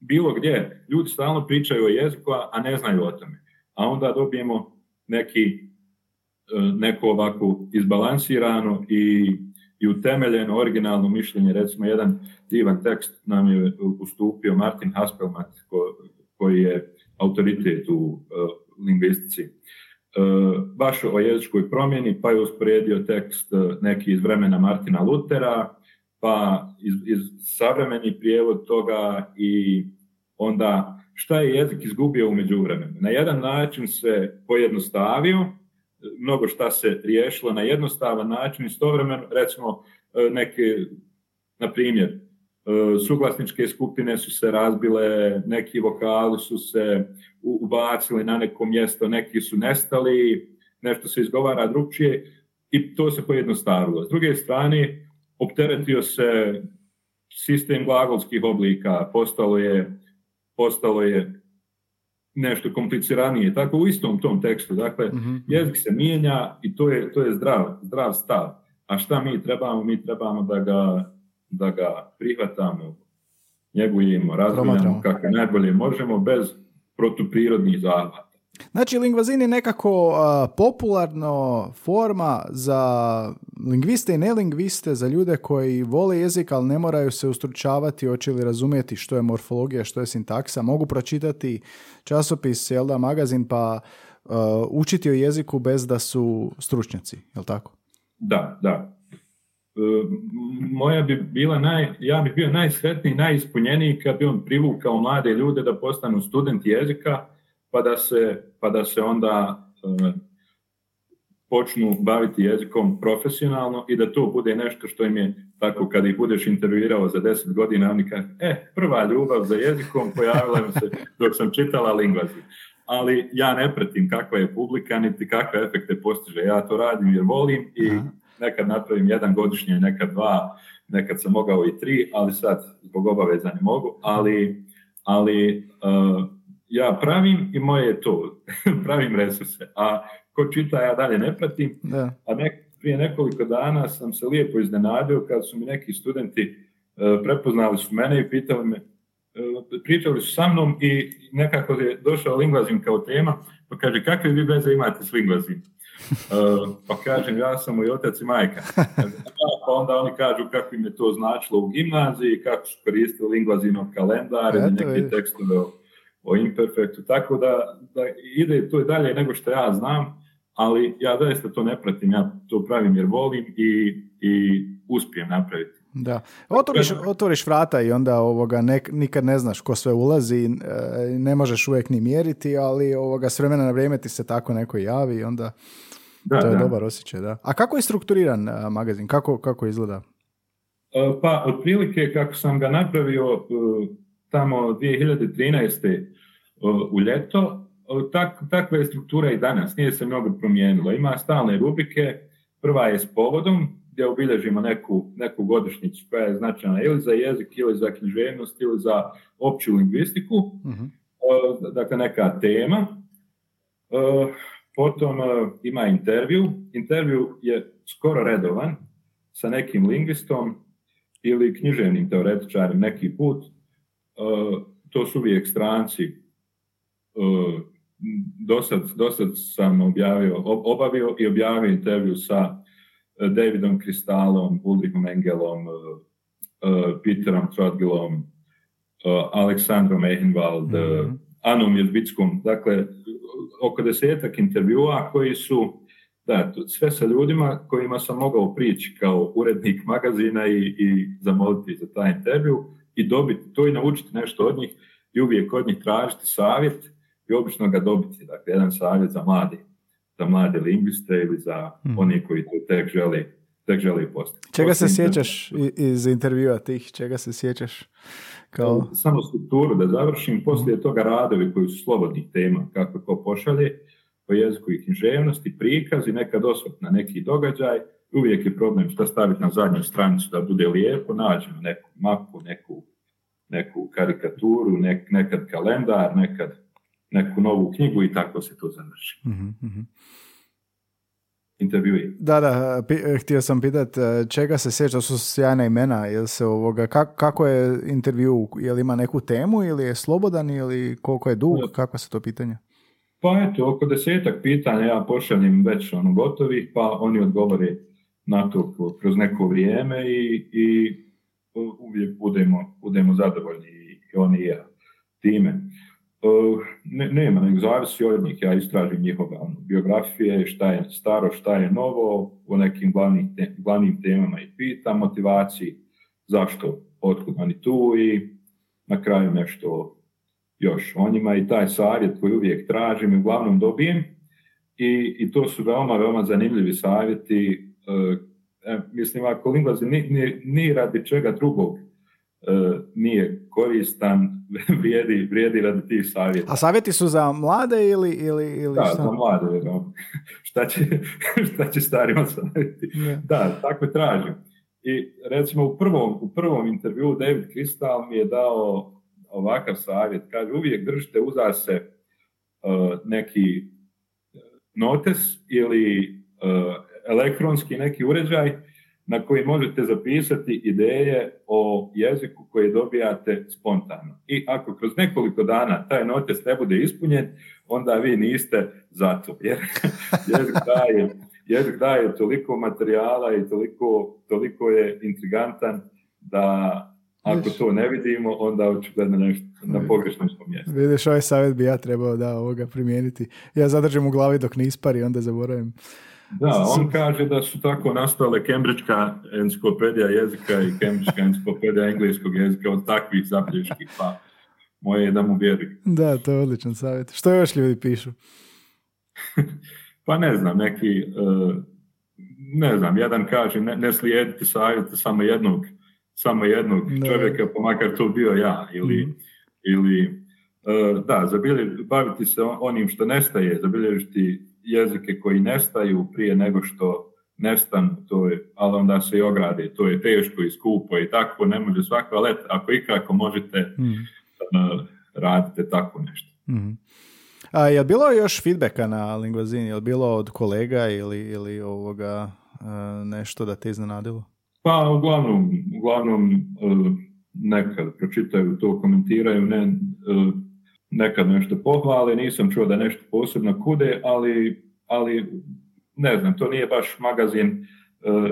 bilo gdje. Ljudi stalno pričaju o jeziku, a ne znaju o tome. A onda dobijemo neki, e, neko ovako izbalansirano i i utemeljeno originalno mišljenje, recimo jedan divan tekst nam je ustupio Martin Haspelmat koji je autoritet u lingvistici. Baš o jezičkoj promjeni, pa je usporedio tekst neki iz vremena Martina Lutera, pa iz, iz savremeni prijevod toga i onda šta je jezik izgubio u međuvremenu. Na jedan način se pojednostavio, mnogo šta se riješilo na jednostavan način, istovremeno recimo neke, na primjer, suglasničke skupine su se razbile, neki vokali su se ubacili na neko mjesto, neki su nestali, nešto se izgovara drugčije i to se pojednostavilo. S druge strane, opteretio se sistem glagolskih oblika, postalo je, postalo je nešto kompliciranije, tako u istom tom tekstu. Dakle, mm jezik se mijenja i to je, to je zdrav, zdrav stav. A šta mi trebamo? Mi trebamo da ga, da ga prihvatamo, njegujemo, razvijamo kako najbolje možemo bez protuprirodnih zahvata. Znači, lingvazin je nekako popularno forma za lingviste i nelingviste, za ljude koji vole jezik, ali ne moraju se ustručavati, hoće li razumjeti što je morfologija, što je sintaksa. Mogu pročitati časopis, jel da, magazin, pa učiti o jeziku bez da su stručnjaci, jel tako? Da, da. E, moja bi bila naj, ja bih bio najsretniji, najispunjeniji kad bi on privukao mlade ljude da postanu studenti jezika, pa da se, pa da se onda e, počnu baviti jezikom profesionalno i da to bude nešto što im je tako kad ih budeš intervjuirao za deset godina, oni kaže, e, prva ljubav za jezikom pojavila mi se dok sam čitala lingvazi. Ali ja ne pratim kakva je publika, niti kakve efekte postiže. Ja to radim jer volim i nekad napravim jedan godišnje, nekad dva, nekad sam mogao i tri, ali sad zbog obaveza ne mogu, ali, ali e, ja pravim i moje je to, <laughs> pravim resurse, a ko čita ja dalje ne pratim, da. a prije nekoliko dana sam se lijepo iznenadio kad su mi neki studenti uh, prepoznali su mene i pitali me, uh, pričali su sa mnom i nekako je došao lingvazim kao tema, pa kaže kakve vi veze imate s lingvazim? Uh, pa kažem, ja sam moj otac i majka. pa onda oni kažu kako im je to značilo u gimnaziji, kako su koristili lingvazinov kalendar ili neki tekstove o imperfektu, tako da, da ide to dalje nego što ja znam, ali ja zaista to ne pratim, ja to pravim jer volim i, i uspijem napraviti. Da, otvoriš, otvoriš vrata i onda ovoga ne, nikad ne znaš ko sve ulazi, e, ne možeš uvijek ni mjeriti, ali ovoga s vremena na vrijeme ti se tako neko javi i onda da, to je dobar osjećaj. Da. A kako je strukturiran e, magazin? Kako, kako izgleda? E, pa, otprilike kako sam ga napravio tamo 2013 u ljeto, tak, takva je struktura i danas, nije se mnogo promijenilo. Ima stalne rubrike, prva je s povodom, gdje obilježimo neku, neku godišnjicu koja je značajna ili za jezik, ili za književnost, ili za opću lingvistiku, uh dakle neka tema. Potom ima intervju. Intervju je skoro redovan sa nekim lingvistom ili književnim teoretičarem neki put. To su uvijek stranci dosad, dosad sam objavio, obavio i objavio intervju sa eh, Davidom Kristalom, Ulrichom Engelom, eh, Peterom Trotgilom, Aleksandrom Ehenwald, mm-hmm. Anom Jedbickom, dakle, oko desetak intervjua koji su, da, sve sa ljudima kojima sam mogao prići kao urednik magazina i, i zamoliti za taj intervju i dobiti to i naučiti nešto od njih i uvijek od njih tražiti savjet i obično ga dobiti. Dakle, jedan savjet za mladi, za mlade lingviste ili za hmm. oni koji to tek želi, tek želi postati. Čega se sjećaš iz intervjua tih? Čega se sjećaš? Kao... Samo strukturu da završim, poslije toga radovi koji su slobodnih tema, kako ko pošalje, po jeziku i književnosti, prikaz i nekad osvrt na neki događaj. Uvijek je problem šta staviti na zadnju stranicu da bude lijepo, nađemo neku mapu, neku, neku karikaturu, nek, nekad kalendar, nekad neku novu knjigu i tako se to završi. Mm-hmm. Intervjui. Da, da, htio sam pitati e, čega se sjeća, su sjajna imena, jel se ovoga, kako je intervju, je li ima neku temu ili je slobodan ili koliko je dug, kako se to pitanje? Pa eto, oko desetak pitanja ja pošaljem već ono gotovi, pa oni odgovore na to kroz neko vrijeme i, i uvijek budemo, budemo zadovoljni i oni i ja time. Ne, nema, nego zavisi od njih. Ja istražim njihove ono, biografije, šta je staro, šta je novo, u nekim glavnim, glavnim temama i pitam, motivaciji, zašto, otkud oni tu i na kraju nešto još o njima i taj savjet koji uvijek tražim i uglavnom dobijem i, i to su veoma, veoma zanimljivi savjeti. E, e mislim, ako lingvazi ni, ni, radi čega drugog e, nije koristan, <laughs> vrijedi, vrijedi radi tih savjeta. A savjeti su za mlade ili, ili, ili da, za mlade. <laughs> šta, će, <laughs> šta će starima savjeti? Da, tako tražim. I recimo u prvom, u prvom intervju David Kristal mi je dao ovakav savjet. Kaže, uvijek držite uza se uh, neki notes ili uh, elektronski neki uređaj na koji možete zapisati ideje o jeziku koje dobijate spontano. I ako kroz nekoliko dana taj notes ne bude ispunjen, onda vi niste za to. Jer <laughs> jezik daje, jezik daje toliko materijala i toliko, toliko je intrigantan da ako to ne vidimo, onda očigledno nešto na pogrešnom smo mjestu. Vidiš, ovaj savjet bi ja trebao da ovoga primijeniti. Ja zadržim u glavi dok ne ispari, onda zaboravim. Da, on kaže da su tako nastale Kembridžka enciklopedija jezika i Kembridžka enciklopedija engleskog jezika od takvih zabiljeških, pa moje je da mu vjeri. Da, to je odličan savjet. Što još ljudi pišu? <laughs> pa ne znam, neki, e, ne znam, jedan kaže ne, ne slijediti savjete samo jednog samo jednog čovjeka, pa makar to bio ja. Ili, mhm. ili e, da, baviti se onim što nestaje, zabilježiti jezike koji nestaju prije nego što nestanu, to je, ali onda se i ograde, to je teško i skupo i tako, ne može svako, ali ako ikako možete, mm. radite tako nešto. Mm. A je bilo još feedbacka na Linguazini? Je bilo od kolega ili, ili ovoga e, nešto da te iznenadilo? Pa uglavnom, uglavnom e, nekad pročitaju to, komentiraju, ne, nekad nešto pohvale, nisam čuo da nešto posebno kude, ali, ali ne znam, to nije baš magazin e,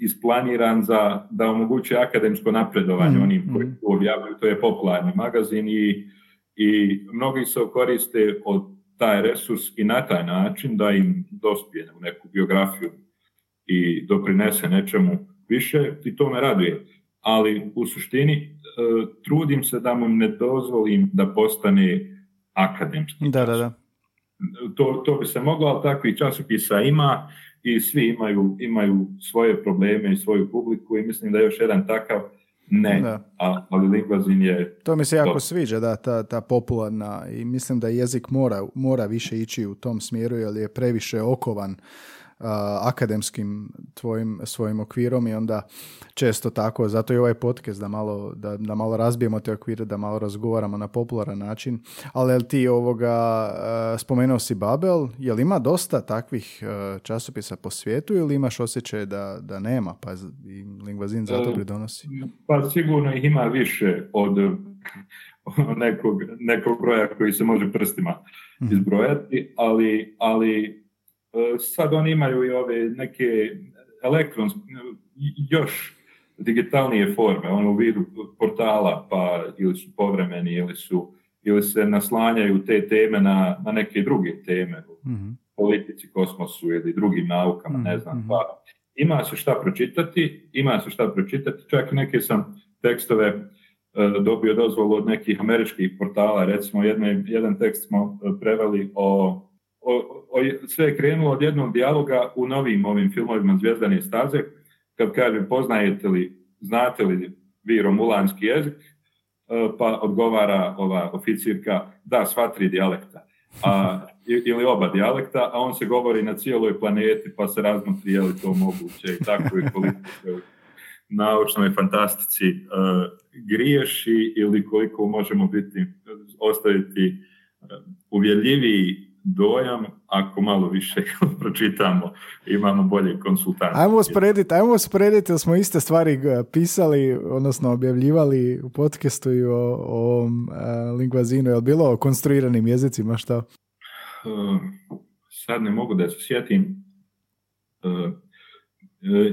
isplaniran za da omogući akademsko napredovanje mm, onim koji mm. objavljuju. To je popularni magazin i, i mnogi se koriste od taj resurs i na taj način da im dospije u neku biografiju i doprinese nečemu više i to me raduje. Ali u suštini trudim se da mu ne dozvolim da postane akademski. Da, da, da. To, to bi se moglo, ali takvih časopisa ima i svi imaju, imaju svoje probleme i svoju publiku i mislim da je još jedan takav ne, da. A, ali Lingvazin je... To mi se jako sviđa, da, ta, ta popularna i mislim da jezik mora, mora više ići u tom smjeru jer je previše okovan akademskim tvojim, svojim okvirom i onda često tako, zato i ovaj podcast da malo, da, da malo razbijemo te okvire, da malo razgovaramo na popularan način, ali jel ti ovoga, spomenuo si Babel, jel ima dosta takvih časopisa po svijetu ili imaš osjećaj da, da nema, pa i Lingvazin zato e, pridonosi? Pa sigurno ih ima više od nekog, nekog broja koji se može prstima mhm. izbrojati, ali, ali sad oni imaju i ove neke elektronske, još digitalnije forme, ono u vidu portala, pa ili su povremeni, ili su ili se naslanjaju te teme na, na neke druge teme, mm politici, kosmosu ili drugim naukama, ne znam, mhm. pa ima se šta pročitati, ima se šta pročitati, čak neke sam tekstove e, dobio dozvolu od nekih američkih portala, recimo jedne, jedan tekst smo e, preveli o sve je krenulo od jednog dijaloga u novim ovim filmovima Zvijezdane staze, kad kaže poznajete li, znate li vi romulanski jezik, e, pa odgovara ova oficirka, da, sva tri dijalekta. A, ili oba dijalekta, a on se govori na cijeloj planeti, pa se razmotri je li to moguće i tako je koliko naučnoj fantastici uh, griješi ili koliko možemo biti, ostaviti uh, uvjerljiviji dojam, ako malo više <laughs> pročitamo, imamo bolje konsultante. Ajmo usporediti, ajmo usporediti, jer smo iste stvari eh, pisali, odnosno objavljivali u podcastu i o, o um, lingvazinu. Je li bilo o konstruiranim jezicima, šta? Uh, sad ne mogu da se sjetim.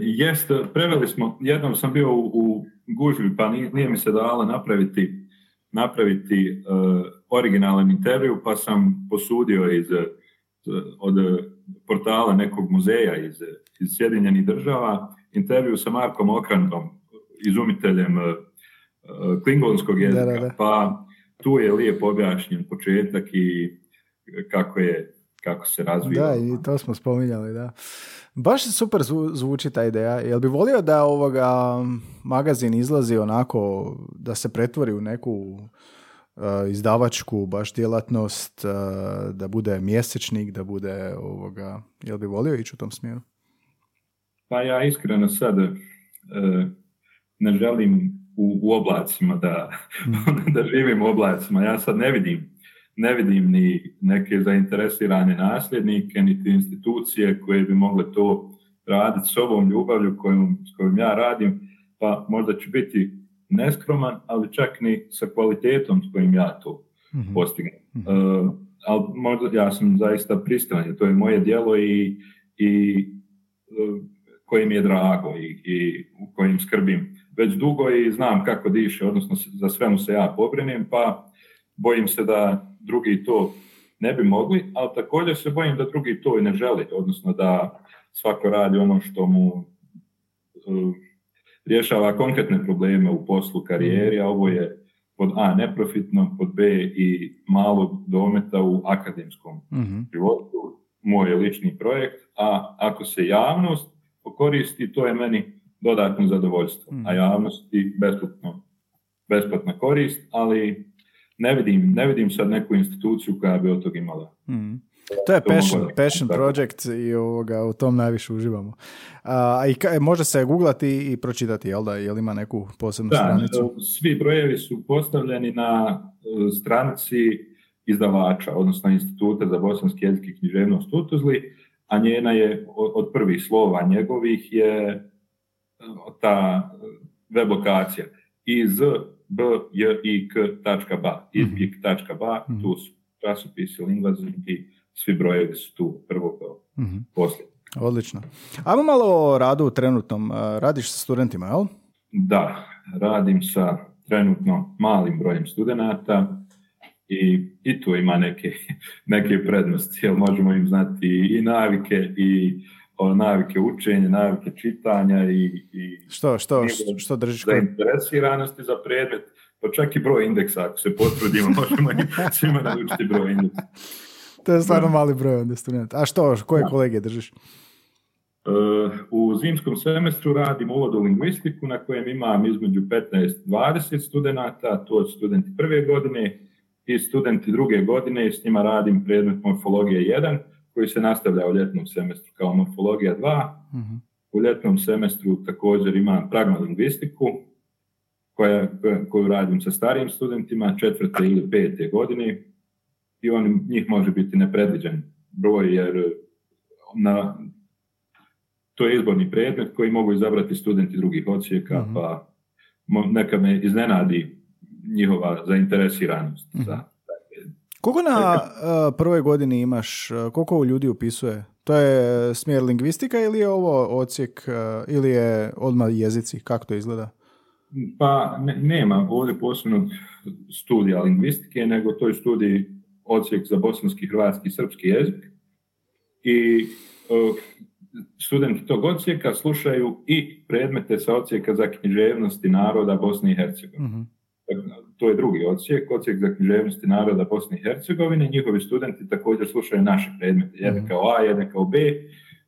Jest, preveli smo, jednom sam bio u, u gužvi, pa nije, nije mi se dalo napraviti napraviti originalan intervju, pa sam posudio iz, od portala nekog muzeja iz, iz Sjedinjenih država intervju sa Markom Okrandom, izumiteljem klingonskog jezika, pa tu je lijepo objašnjen početak i kako je kako se razvija. Da, i to smo spominjali, da. Baš super zvuči ta ideja. Jel bi volio da ovoga magazin izlazi onako da se pretvori u neku uh, izdavačku baš djelatnost, uh, da bude mjesečnik, da bude ovoga... Jel bi volio ići u tom smjeru? Pa ja iskreno sad uh, ne želim u, u oblacima da, mm. <laughs> da živim u oblacima. Ja sad ne vidim ne vidim ni neke zainteresirane nasljednike, niti institucije koje bi mogle to raditi s ovom ljubavlju kojom, s kojom ja radim, pa možda ću biti neskroman, ali čak ni sa kvalitetom s kojim ja to mm postignem. Uh, ali možda ja sam zaista pristran, to je moje djelo i, i uh, koje mi je drago i, i u kojim skrbim već dugo i znam kako diše, odnosno za sve mu se ja pobrinem, pa bojim se da drugi to ne bi mogli, ali također se bojim da drugi to i ne želi, odnosno da svako radi ono što mu uh, rješava konkretne probleme u poslu, karijeri, a ovo je pod A neprofitno, pod B i malo dometa u akademskom mm životu, moj lični projekt, a ako se javnost koristi, to je meni dodatno zadovoljstvo, a mhm. javnosti besplatno, besplatna korist, ali ne vidim, ne vidim sad neku instituciju koja bi od toga imala. Mm. To je passion, passion project i ovoga, u tom najviše uživamo. A, i ka, može se googlati i pročitati, jel da? Jel ima neku posebnu da, stranicu? Svi brojevi su postavljeni na e, stranici izdavača, odnosno Instituta za bosanski jezik i književnost u Tuzli, a njena je od prvih slova njegovih je e, ta web lokacija iz b, j, i, k, tačka, ba, izbjeg, tačka, ba, mm tu su časopisi, lingvazi i svi brojevi su tu prvo kao mm poslije. Odlično. Ajmo malo o radu trenutnom. Radiš sa studentima, jel? Da, radim sa trenutno malim brojem studenata i, i tu ima neke, <laughs> neke prednosti, jer možemo im znati i navike i o navike učenja, navike čitanja i, i što, što, što držiš zainteresiranosti za predmet, pa čak i broj indeksa, ako se potrudimo, <laughs> možemo svima naučiti broj indeksa. To je stvarno mali broj onda studenta. A što, koje da. kolege držiš? Uh, u zimskom semestru radim uvod u lingvistiku na kojem imam između 15-20 studenta, to su studenti prve godine i studenti druge godine, s njima radim predmet morfologije 1, koji se nastavlja u ljetnom semestru kao morfologija 2. Uh-huh. U ljetnom semestru također imam pragmalingvistiku, koja, koju radim sa starijim studentima, četvrte ili pete godine i on, njih može biti nepredviđen broj jer na, to je izborni predmet koji mogu izabrati studenti drugih ocijeka, uh-huh. pa neka me iznenadi njihova zainteresiranost za koliko na uh, prvoj godini imaš, uh, koliko ljudi upisuje? To je smjer lingvistika ili je ovo ocijek, uh, ili je odmah jezici? Kako to izgleda? Pa ne, nema ovdje posebnog studija lingvistike, nego to je studij ocijek za bosanski, hrvatski i srpski jezik. I uh, studenti tog ocijeka slušaju i predmete sa ocijeka za književnosti naroda Bosne i Hercegovine. Uh-huh to je drugi ocijek, ocijek za književnosti naroda Bosne i Hercegovine. Njihovi studenti također slušaju naše predmete, jedne mhm. kao A, jedne kao B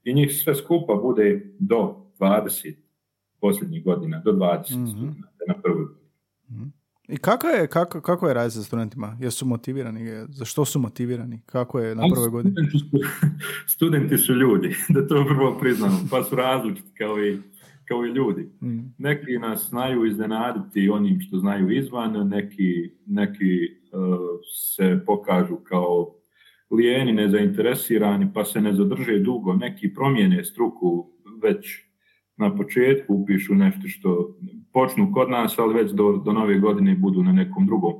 i njih sve skupa bude do 20 posljednjih godina, do 20 mm studenta na prvoj I kako je, kako, kako je rad sa studentima? Jesu motivirani? Za što su motivirani? Kako je na prvoj godini? Studenti su, <laughs> studenti su ljudi, <laughs> da to prvo priznamo, pa su različiti kao i kao i ljudi. Mm. Neki nas znaju iznenaditi onim što znaju izvan, neki, neki uh, se pokažu kao lijeni, nezainteresirani, pa se ne zadrže dugo. Neki promijene struku već na početku, upišu nešto što počnu kod nas, ali već do, do nove godine budu na nekom drugom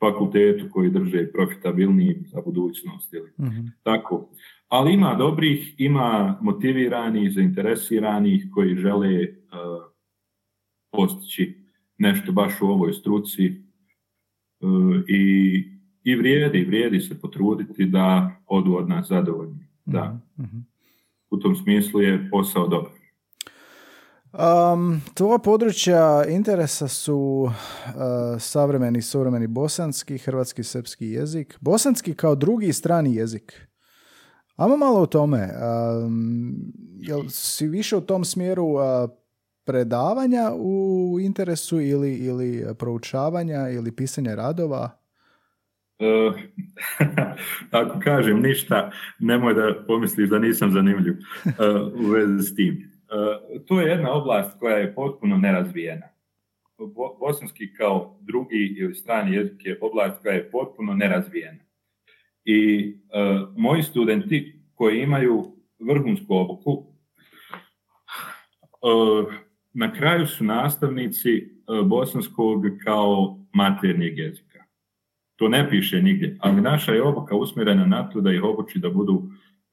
fakultetu koji drže profitabilniji za budućnost. Ili. Mm-hmm. Tako. Ali ima dobrih, ima motiviranih, zainteresiranih koji žele uh, postići nešto baš u ovoj struci uh, i i vrijedi, vrijedi se potruditi da odu od nas zadovoljni. Da. Mhm. U tom smislu je posao dobar. Um, tvoja područja interesa su uh, savremeni, suvremeni bosanski, hrvatski, srpski jezik. Bosanski kao drugi strani jezik. Amo malo o tome. Um, jel si više u tom smjeru uh, predavanja u interesu ili, ili proučavanja ili pisanja radova? Uh, <laughs> ako kažem ništa, nemoj da pomisliš da nisam zanimljiv uh, u vezi s tim. Uh, to je jedna oblast koja je potpuno nerazvijena. Bosanski kao drugi ili strani jezik je oblast koja je potpuno nerazvijena. I moji studenti koji imaju vrhunsku obuku, na kraju su nastavnici bosanskog kao maternijeg jezika. To ne piše nigdje, ali naša je obuka usmjerena na to da ih obuči da budu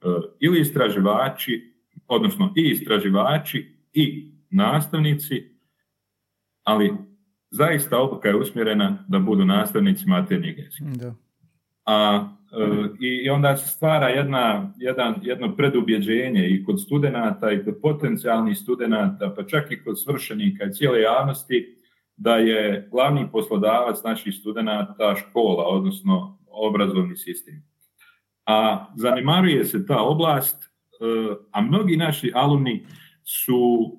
e, ili istraživači, odnosno i istraživači i nastavnici, ali zaista obuka je usmjerena da budu nastavnici maternjeg jezika. A e, i onda se stvara jedna, jedan, jedno predubjeđenje i kod studenata i kod potencijalnih studenata, pa čak i kod svršenika i cijele javnosti, da je glavni poslodavac naših studenata škola, odnosno obrazovni sistem. A zanimaruje se ta oblast, a mnogi naši alumni su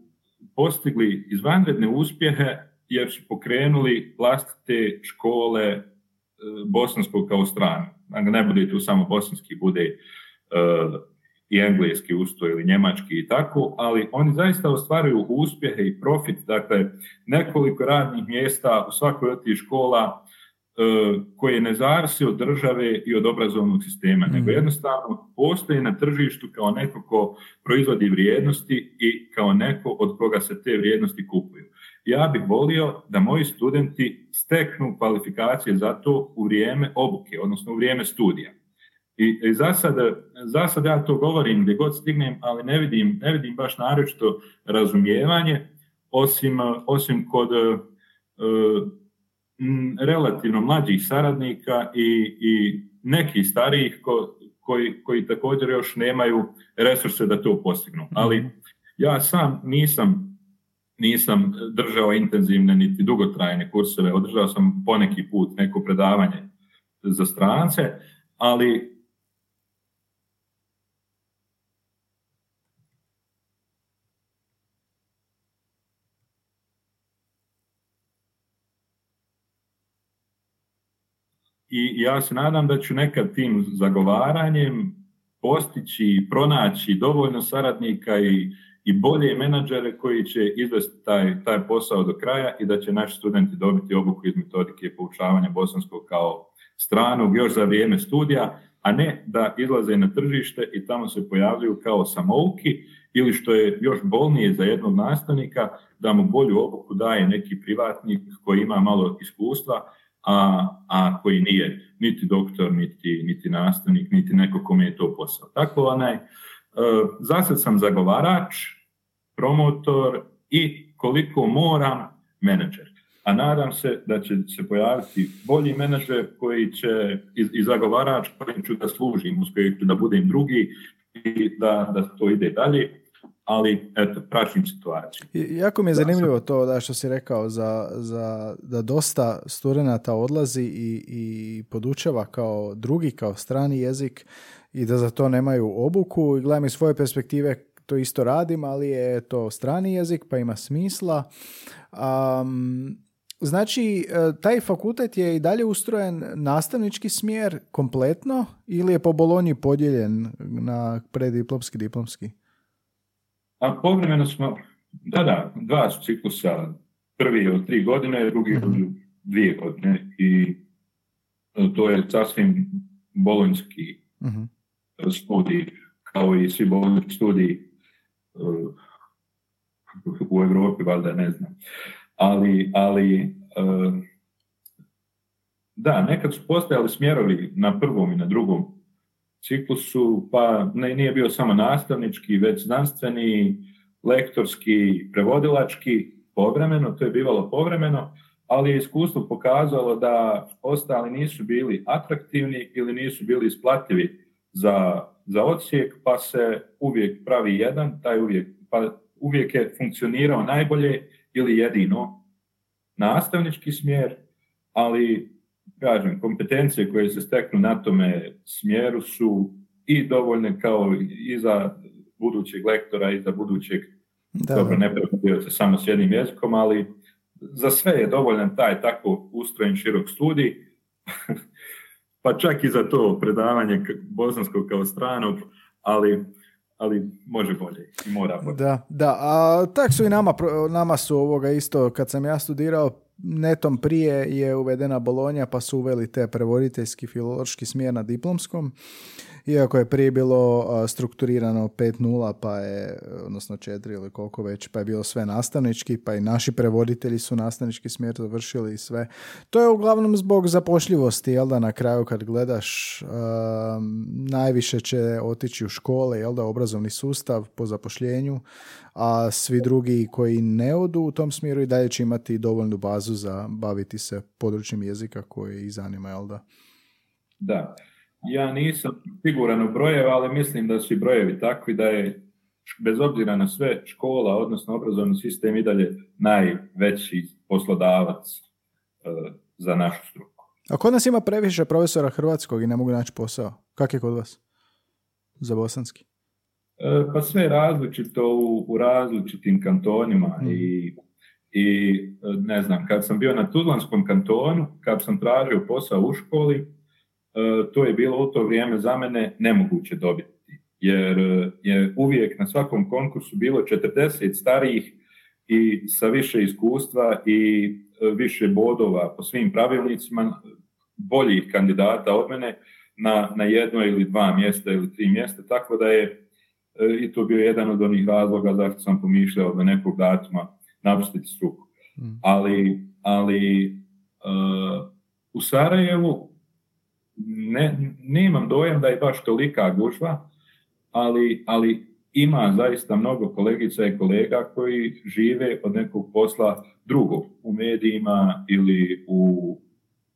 postigli izvanredne uspjehe jer su pokrenuli vlastite škole e, bosanskog kao stranu. Dakle, ne bude tu samo bosanski, bude e, i engleski usto ili njemački i tako, ali oni zaista ostvaruju uspjehe i profit, dakle nekoliko radnih mjesta u svakoj od tih škola koje ne zavisi od države i od obrazovnog sistema, mm. nego jednostavno postoji na tržištu kao neko ko proizvodi vrijednosti i kao neko od koga se te vrijednosti kupuju. Ja bih volio da moji studenti steknu kvalifikacije za to u vrijeme obuke, odnosno u vrijeme studija. I, i za, sad, za sad ja to govorim gdje god stignem, ali ne vidim, ne vidim baš naročito razumijevanje, osim, osim kod uh, relativno mlađih saradnika i, i nekih starijih ko, koji, koji također još nemaju resurse da to postignu. Mhm. Ali ja sam nisam nisam držao intenzivne niti dugotrajne kurseve, održao sam poneki put neko predavanje za strance, ali i ja se nadam da ću nekad tim zagovaranjem postići, pronaći dovoljno saradnika i, i bolje menadžere koji će izvesti taj, taj posao do kraja i da će naši studenti dobiti obuku iz metodike poučavanja bosanskog kao stranog još za vrijeme studija, a ne da izlaze na tržište i tamo se pojavljuju kao samouki ili što je još bolnije za jednog nastavnika, da mu bolju obuku daje neki privatnik koji ima malo iskustva, a, a koji nije niti doktor, niti, niti nastavnik, niti neko kome je to posao. Tako onaj, e, zasad sam zagovarač, promotor i koliko moram menadžer. A nadam se da će se pojaviti bolji menadžer koji će i, zagovarač koji ću da služim, uz ću da budem drugi i da, da to ide dalje ali eto, praćim situaciju. Jako mi je zanimljivo to da što si rekao za, za da dosta studenata odlazi i, i podučava kao drugi, kao strani jezik i da za to nemaju obuku i gledam iz svoje perspektive to isto radim, ali je to strani jezik pa ima smisla. Um, znači, e, taj fakultet je i dalje ustrojen nastavnički smjer kompletno ili je po Bolonji podijeljen na prediplomski, diplomski? A povremeno smo, da, da, dva su ciklusa, prvi od tri godine, drugi od mhm. dvije godine i e, to je sasvim bolonjski uh studij, kao i svi bolonjski studiji uh, u Europi, valjda ne znam. Ali, ali uh, da, nekad su postojali smjerovi na prvom i na drugom ciklusu, pa ne, nije bio samo nastavnički, već znanstveni, lektorski, prevodilački, povremeno, to je bivalo povremeno, ali je iskustvo pokazalo da ostali nisu bili atraktivni ili nisu bili isplativi za, za odsjek, pa se uvijek pravi jedan, taj uvijek, pa uvijek je funkcionirao najbolje ili jedino nastavnički smjer, ali kažem, kompetencije koje se steknu na tome smjeru su i dovoljne kao i za budućeg lektora i za budućeg da, dobro, ne se samo s jednim jezikom, ali za sve je dovoljan taj tako ustrojen širok studij, <laughs> pa čak i za to predavanje bosanskog kao stranog, ali ali može bolje i mora bolje. Da, da, a tak su i nama, nama su ovoga isto, kad sam ja studirao, netom prije je uvedena Bolonja pa su uveli te prevoditeljski filološki smjer na diplomskom iako je prije bilo strukturirano 5.0 pa je, odnosno 4 ili koliko već, pa je bilo sve nastavnički, pa i naši prevoditelji su nastavnički smjer završili i sve. To je uglavnom zbog zapošljivosti, jel da na kraju kad gledaš najviše će otići u škole, jel da obrazovni sustav po zapošljenju, a svi drugi koji ne odu u tom smjeru i dalje će imati dovoljnu bazu za baviti se područjem jezika koji ih zanima, jel da? Da. Ja nisam siguran u brojeve, ali mislim da su i brojevi takvi da je bez obzira na sve škola, odnosno obrazovni sistem i dalje najveći poslodavac e, za našu struku. A kod nas ima previše profesora hrvatskog i ne mogu naći posao. Kak je kod vas za bosanski? E, pa sve je različito u, u različitim kantonima mm. i, i ne znam, kad sam bio na Tuzlanskom kantonu, kad sam tražio posao u školi, E, to je bilo u to vrijeme za mene nemoguće dobiti. Jer e, je uvijek na svakom konkursu bilo 40 starijih i sa više iskustva i e, više bodova po svim pravilnicima, boljih kandidata od mene na, na jedno ili dva mjesta ili tri mjesta, tako da je i to bio jedan od onih razloga zašto sam pomišljao da nekog datuma napustiti struku. Mm. Ali, ali u Sarajevu ne, nemam dojam da je baš tolika gužva, ali, ali ima zaista mnogo kolegica i kolega koji žive od nekog posla drugog, u medijima ili u,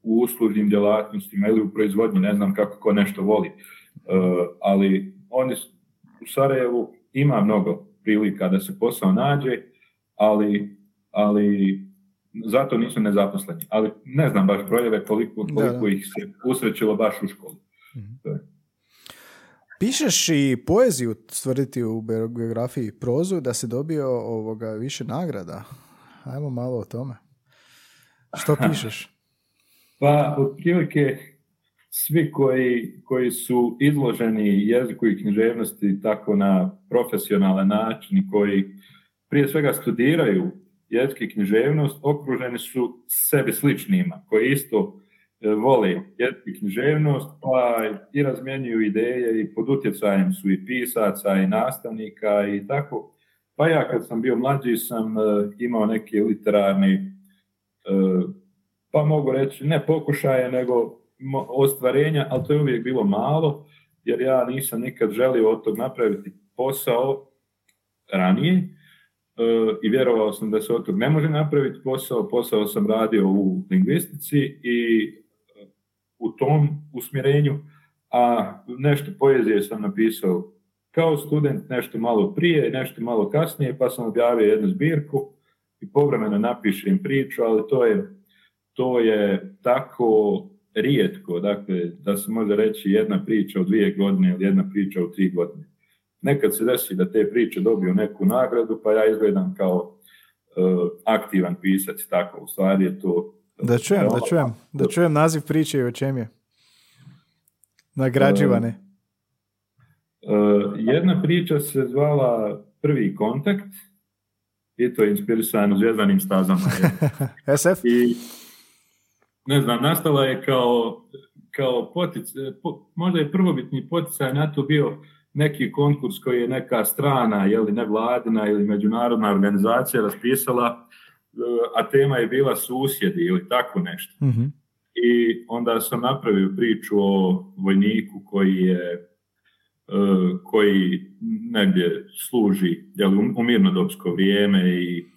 u uslužnim djelatnostima ili u proizvodnji, ne znam kako ko nešto voli. E, ali oni u Sarajevu ima mnogo prilika da se posao nađe, ali, ali zato nisu nezaposleni. Ali ne znam baš brojeve koliko, koliko ih se usrećilo baš u školi. Mhm. Pišeš i poeziju stvrditi u biografiji prozu da se dobio ovoga više nagrada. Ajmo malo o tome. Što <laughs> pišeš? pa, otprilike svi koji, koji su izloženi jeziku i književnosti tako na profesionalan način i koji prije svega studiraju jezik i književnost okruženi su sebi sličnima, koji isto e, vole jezik i književnost, pa i razmjenjuju ideje i pod utjecajem su i pisaca i nastavnika i tako. Pa ja kad sam bio mlađi sam e, imao neke literarni, e, pa mogu reći ne pokušaje, nego ostvarenja, ali to je uvijek bilo malo, jer ja nisam nikad želio od tog napraviti posao ranije, i vjerovao sam da se od ne može napraviti posao. Posao sam radio u lingvistici i u tom usmjerenju, a nešto poezije sam napisao kao student, nešto malo prije, nešto malo kasnije, pa sam objavio jednu zbirku i povremeno napišem priču, ali to je, to je tako rijetko, dakle, da se može reći jedna priča u dvije godine ili jedna priča u tri godine. Nekad se desi da te priče dobiju neku nagradu, pa ja izgledam kao e, aktivan pisac, tako, u stvari je to... Da čujem, da čujem, da čujem naziv priče i o čem je. Nagrađivane. E, jedna priča se zvala Prvi kontakt i to je inspirisano zvijezdanim stazama. <laughs> SF? I, ne znam, nastala je kao, kao poticaj, možda je prvobitni poticaj na to bio neki konkurs koji je neka strana, je li nevladina ili međunarodna organizacija raspisala, e, a tema je bila susjedi ili tako nešto. Mhm. I onda sam napravio priču o vojniku koji je e, koji negdje služi jel, u mirnodopsko vrijeme i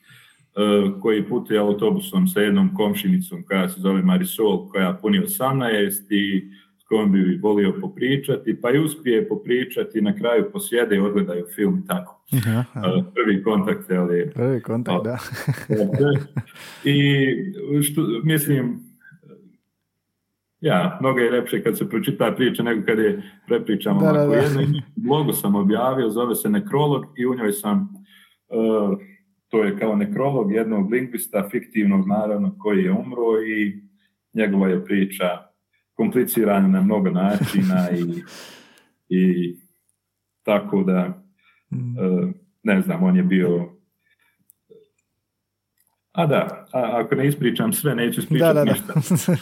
koji putuje autobusom sa jednom komšinicom koja se zove Marisol, koja puni 18 i s kojom bi volio popričati, pa i uspije popričati, na kraju posjede i odgledaju film tako. Prvi kontakt, ali... Prvi kontakt, da. <laughs> I što, mislim, ja, mnogo je lepše kad se pročita priča nego kad je prepričamo. Da, da, da. blogu sam objavio, zove se Nekrolog i u njoj sam, uh, to je kao nekrolog jednog lingvista, fiktivnog naravno, koji je umro i njegova je priča komplicirana na mnogo načina i, i tako da, uh, ne znam, on je bio a da, a ako ne ispričam sve, neću ispričati da, da, ništa.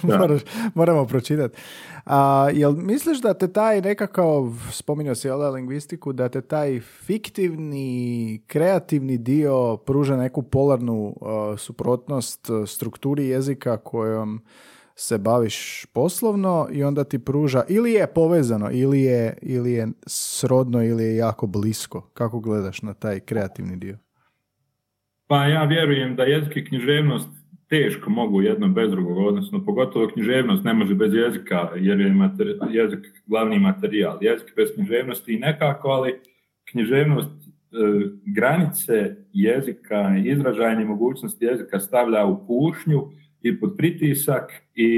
<laughs> Da. Moramo pročitati. A, jel misliš da te taj nekakav, spominjao si ovdje lingvistiku, da te taj fiktivni, kreativni dio pruža neku polarnu uh, suprotnost strukturi jezika kojom se baviš poslovno i onda ti pruža ili je povezano ili je, ili je srodno ili je jako blisko. Kako gledaš na taj kreativni dio? Pa ja vjerujem da jezik i književnost teško mogu jedno bez drugog, odnosno pogotovo književnost ne može bez jezika, jer je jezik glavni materijal. Jezik bez književnosti i nekako, ali književnost e, granice jezika, izražajne mogućnosti jezika stavlja u pušnju i pod pritisak i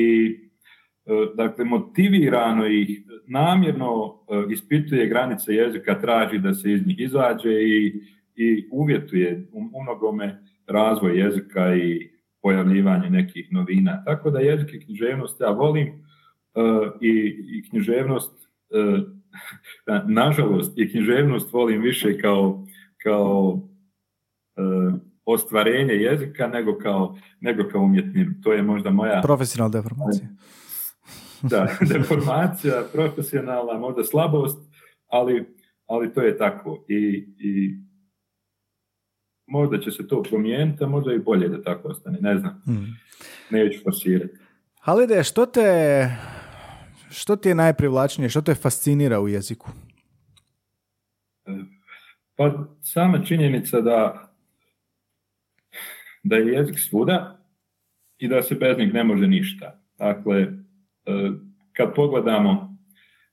e, dakle motivirano i namjerno e, ispituje granice jezika, traži da se iz njih izađe i i uvjetuje u mnogome razvoj jezika i pojavljivanje nekih novina. Tako da jezik i književnost ja volim uh, i, i književnost, <laughs> nažalost, i književnost volim više kao, kao ostvarenje jezika nego kao, nego kao umjetninu. To je možda moja... Profesionalna deformacija. <laughs> da, deformacija, profesionalna, možda slabost, ali, ali to je tako. I, i možda će se to promijeniti, a možda i bolje da tako ostane, ne znam. Hmm. Neću forsirati. Halide, što te, što ti je najprivlačnije, što te fascinira u jeziku? Pa sama činjenica da da je jezik svuda i da se bez njeg ne može ništa. Dakle, e, kad pogledamo,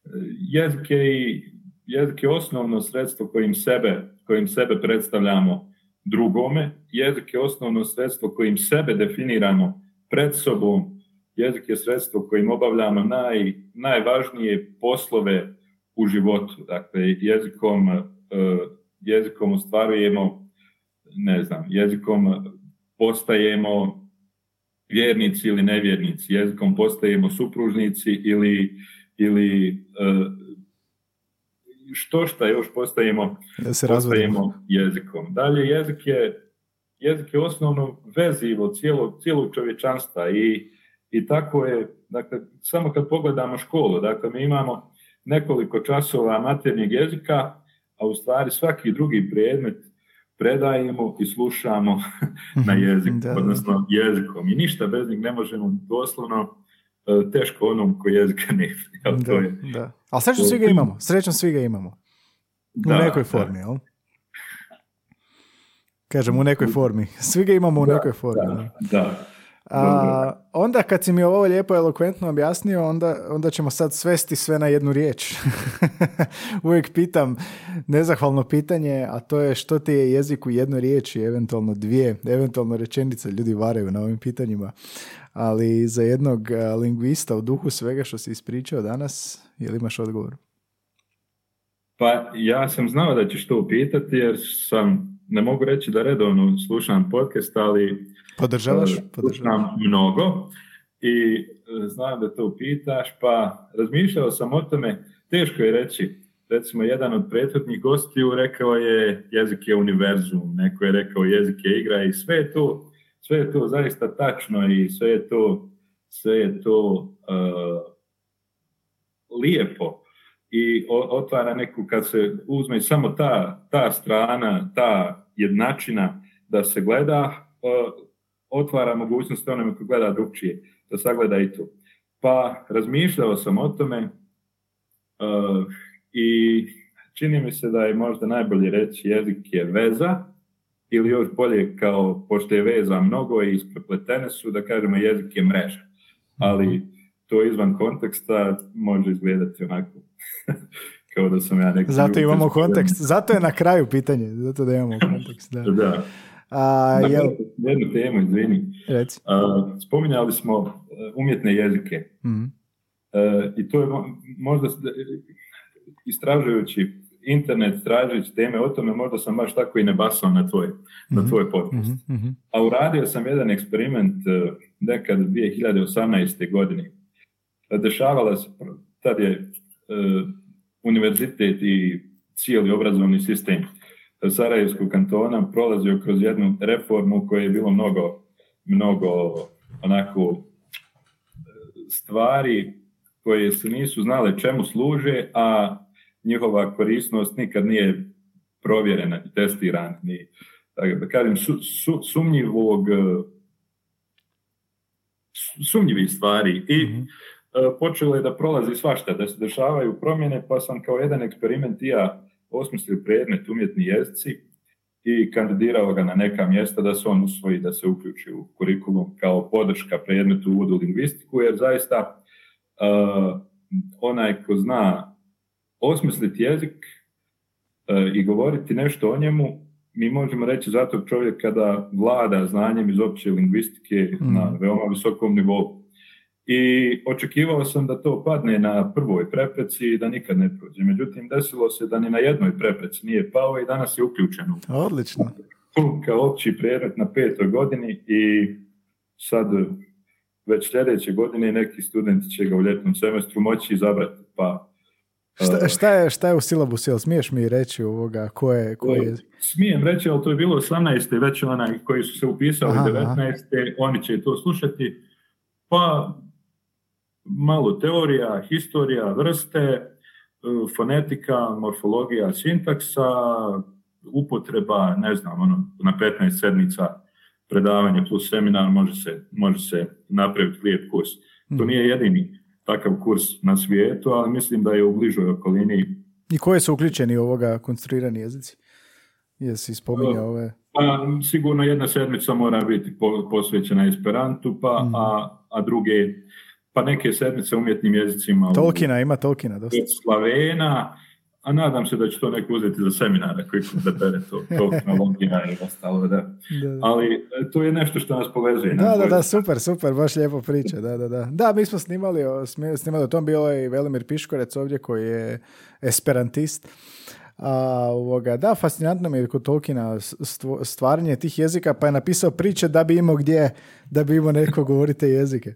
e, jezik je, i, jezik je osnovno sredstvo kojim sebe, kojim sebe predstavljamo drugome. Jezik je osnovno sredstvo kojim sebe definiramo pred sobom. Jezik je sredstvo kojim obavljamo naj, najvažnije poslove u životu. Dakle, jezikom, uh, jezikom ostvarujemo, ne znam, jezikom postajemo vjernici ili nevjernici, jezikom postajemo supružnici ili, ili uh, što šta još postajemo, da se postajemo jezikom. Dalje, jezik je, jezik je osnovno vezivo cijelog, cijelog čovječanstva i, i tako je, dakle, samo kad pogledamo školu, dakle, mi imamo nekoliko časova maternjeg jezika, a u stvari svaki drugi predmet predajemo i slušamo <laughs> na jezik, da, odnosno jezikom. I ništa bez njeg ne možemo doslovno E, teško onom koji jezika ne da, to je, da. Ali srećom svi ga imamo. Srećom svi ga imamo. Da, u nekoj formi, jel? Kažem, u nekoj formi. Svi ga imamo u nekoj formi. Da, da. A, onda kad si mi ovo lijepo elokventno objasnio, onda, onda ćemo sad svesti sve na jednu riječ. <laughs> Uvijek pitam nezahvalno pitanje, a to je što ti je jezik u jednoj riječi, eventualno dvije, eventualno rečenice, ljudi varaju na ovim pitanjima. Ali za jednog lingvista u duhu svega što si ispričao danas, je li imaš odgovor? Pa ja sam znao da ćeš to pitati jer sam, ne mogu reći da redovno slušam podcast, ali Podržavaš? E, podržavam mnogo i e, znam da to pitaš, pa razmišljao sam o tome, teško je reći, recimo jedan od prethodnih gostiju rekao je jezik je univerzum, neko je rekao jezik je igra i sve je to, sve je to zaista tačno i sve je to, sve je to uh, lijepo. I otvara neku, kad se uzme samo ta, ta strana, ta jednačina da se gleda, otvara mogućnost onome koji gleda drugčije, da sagleda i to. Pa razmišljao sam o tome uh, i čini mi se da je možda najbolje reći jezik je veza ili još bolje kao, pošto je veza mnogo i isprepletene su, da kažemo jezik je mreža. Ali to izvan konteksta može izgledati onako <laughs> kao da sam ja neki... Zato imamo kontekst, zato je na kraju pitanje, zato da imamo kontekst. Da. da. A, jel... Jednu temu, izvini. Reci. spominjali smo uh, umjetne jezike. mm I to je možda istražujući internet, tražujući teme o tome, možda sam baš tako i ne basao na tvoj, na mhm. tvoj podcast. mm A uradio sam jedan eksperiment uh, nekad 2018. godine. Dešavala se, tad je uh, univerzitet i cijeli obrazovni sistem Sarajevskog kantona prolazio kroz jednu reformu koja je bilo mnogo, mnogo onako stvari koje se nisu znale čemu služe, a njihova korisnost nikad nije provjerena i testirana. Ni, da kažem, su, su, sumnjivog sumnjivih stvari i mm počelo je da prolazi svašta, da se dešavaju promjene, pa sam kao jedan eksperiment i ja osmislio predmet umjetni jezici i kandidirao ga na neka mjesta da se on usvoji, da se uključi u kurikulum kao podrška predmetu uvodu lingvistiku, jer zaista uh, onaj ko zna osmisliti jezik uh, i govoriti nešto o njemu, mi možemo reći zato čovjek kada vlada znanjem iz opće lingvistike mm. na veoma visokom nivou. I očekivao sam da to padne na prvoj prepreci i da nikad ne prođe. Međutim, desilo se da ni na jednoj prepreci nije pao i danas je uključeno. Odlično. Kao opći predmet na petoj godini i sad već sljedeće godine neki studenti će ga u ljetnom semestru moći izabrati. Pa, šta, šta, je, šta je u silabusu? Jel smiješ mi reći ovoga ko je, ko je? Smijem reći, ali to je bilo 18. već onaj koji su se upisali aha, 19. Aha. Oni će to slušati. Pa malo teorija, historija, vrste, e, fonetika, morfologija, sintaksa, upotreba, ne znam, ono, na 15 sedmica predavanje plus seminar može se, može se napraviti lijep kurs. To mhm. nije jedini takav kurs na svijetu, ali mislim da je u bližoj okolini. I koje su uključeni ovoga konstruirani jezici? Jesi spominjao ove? Pa, sigurno jedna sedmica mora biti posvećena Esperantu, pa, mm. a, a druge pa neke sedmice umjetnim jezicima. Tolkina, ima Tolkina dosta. Slavena, a nadam se da će to neko uzeti za seminare koji da bere to, <laughs> Tolkina i ostalo, da. Ali e, to je nešto što nas povezuje. Da, da, da, super, super, baš lijepo priča, da, da, da. Da, mi smo snimali, snimali o tom, bilo je i Velimir Piškorec ovdje koji je esperantist. A, ovoga, da, fascinantno mi je kod Tolkiena stvaranje tih jezika, pa je napisao priče da bi imao gdje, da bi imao neko govorite jezike.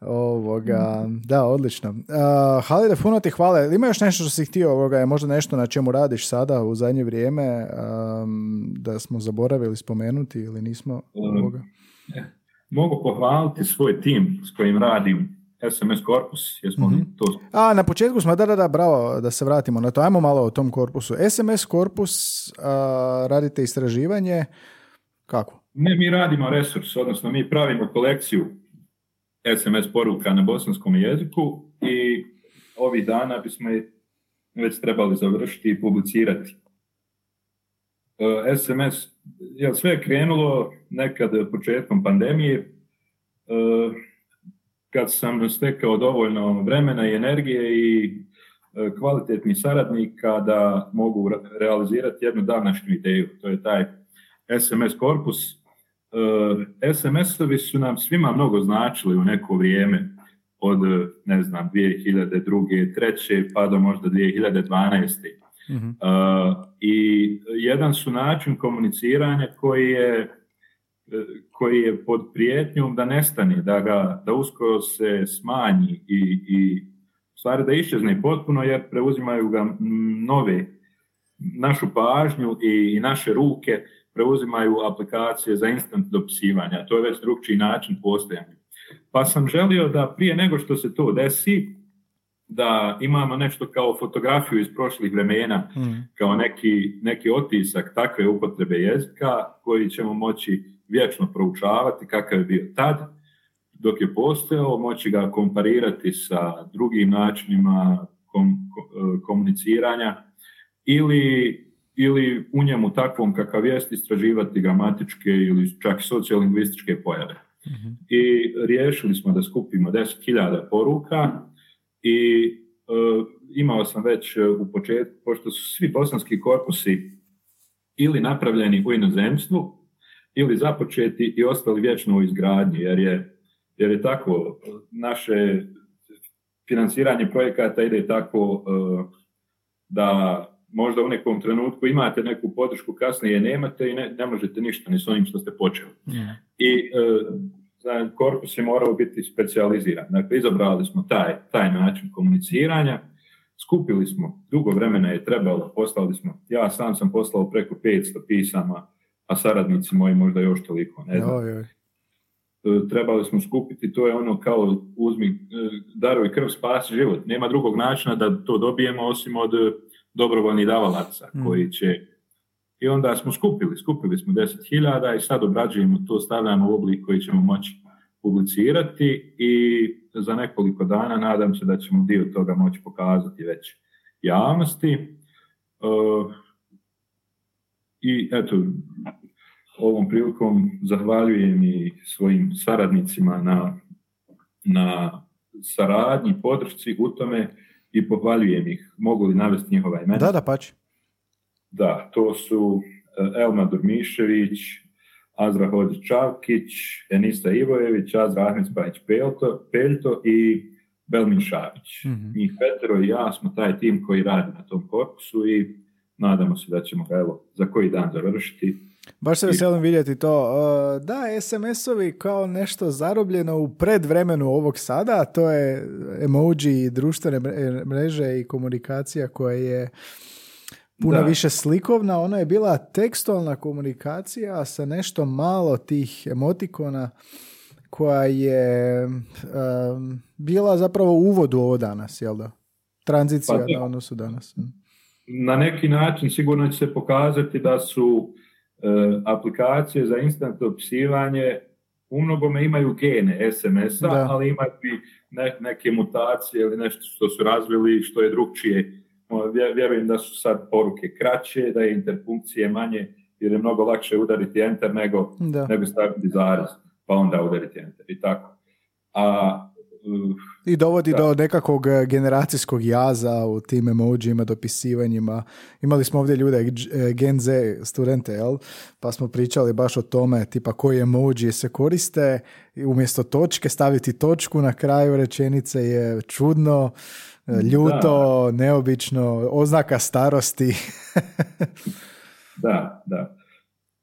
Ovoga, da, odlično. Uh, Halide, puno ti hvala. Ima još nešto što si htio, ovoga, je možda nešto na čemu radiš sada u zadnje vrijeme da smo zaboravili spomenuti ili nismo? Ovoga? Mogu pohvaliti svoj tim s kojim radim, SMS korpus, jesmo mm to... A, na početku smo, da, da, da, bravo, da se vratimo na to. Ajmo malo o tom korpusu. SMS korpus, radite istraživanje, kako? Ne, mi radimo resurs, odnosno mi pravimo kolekciju SMS poruka na bosanskom jeziku i ovih dana bismo već trebali završiti i publicirati. SMS, e, jel sve je krenulo nekad početkom pandemije, e, kad sam stekao dovoljno vremena i energije i e, kvalitetnih saradnika da mogu realizirati jednu današnju ideju. To je taj SMS korpus SMS-ovi su nam svima mnogo značili u neko vrijeme od, ne znam, 2002. 2003. pa do možda 2012. mm I jedan su način komuniciranja koji je koji je pod prijetnjom da nestane, da ga, da uskoro se smanji i, i stvari da iščezne potpuno jer preuzimaju ga nove našu pažnju i, i naše ruke preuzimaju aplikacije za instant dopisivanja. To je već drugčiji način postojanja. Pa sam želio da prije nego što se to desi, da imamo nešto kao fotografiju iz prošlih vremena, mm. kao neki, neki otisak takve upotrebe jezika koji ćemo moći vječno proučavati kakav je bio tad, dok je postojao, moći ga komparirati sa drugim načinima kom, komuniciranja ili ili u njemu takvom kakav jest istraživati gramatičke ili čak sociolingvističke pojave. Mhm. I riješili smo da skupimo 10.000 poruka i e, imao sam već u početku, pošto su svi bosanski korpusi ili napravljeni u inozemstvu, ili započeti i ostali vječno u izgradnji, jer je, jer je tako, naše financiranje projekata ide tako e, da možda u nekom trenutku imate neku podršku, kasnije je nemate i ne, ne možete ništa ni s onim što ste počeli. I e, korpus je morao biti specijaliziran. Dakle, izabrali smo taj, taj način komuniciranja, skupili smo, dugo vremena je trebalo, poslali smo, ja sam sam poslao preko 500 pisama, a saradnici moji možda još toliko, ne znam. Oj, oj. E, trebali smo skupiti, to je ono kao uzmi, e, darovi krv, spasi život. Nema drugog načina da to dobijemo osim od dobrovoljnih davalaca mm. koji će i onda smo skupili, skupili smo 10.000 i sad obrađujemo to, stavljamo u oblik koji ćemo moći publicirati i za nekoliko dana nadam se da ćemo dio toga moći pokazati već javnosti. E, I eto, ovom prilikom zahvaljujem i svojim saradnicima na, na saradnji, podršci u tome i pohvaljujem ih. Mogu li navesti njihova imena? Da, da, pači. Da, to su e, Elma Durmišević, Azra Hođić Čavkić, Enisa Ivojević, Azra Ahmed Spajić Pelto, Peljto i Belmin Šavić. mm Njih petero i ja smo taj tim koji radi na tom korpusu i nadamo se da ćemo ga evo, za koji dan završiti Baš se veselim vidjeti to. Uh, da, SMS-ovi kao nešto zarobljeno u predvremenu ovog sada, to je emoji i društvene mreže i komunikacija koja je puno više slikovna. Ona je bila tekstualna komunikacija sa nešto malo tih emotikona koja je um, bila zapravo uvod u ovo danas, jel da? Tranzicija pa, na odnosu danas. Na neki način sigurno će se pokazati da su aplikacije za instant opisivanje u mnogome imaju gene SMS-a, ali imaju i neke mutacije ili nešto što su razvili što je drugčije. Vjerujem da su sad poruke kraće, da je interpunkcije manje, jer je mnogo lakše udariti enter nego, nego staviti zarez, pa onda udariti enter i tako. A i dovodi do nekakvog e, generacijskog jaza u tim emojima, dopisivanjima. Imali smo ovdje ljude, e, Gen Z studente, jel? pa smo pričali baš o tome, tipa koji emoji se koriste, umjesto točke staviti točku na kraju rečenice je čudno, e, ljuto, neobično, oznaka starosti. <laughs> da, da.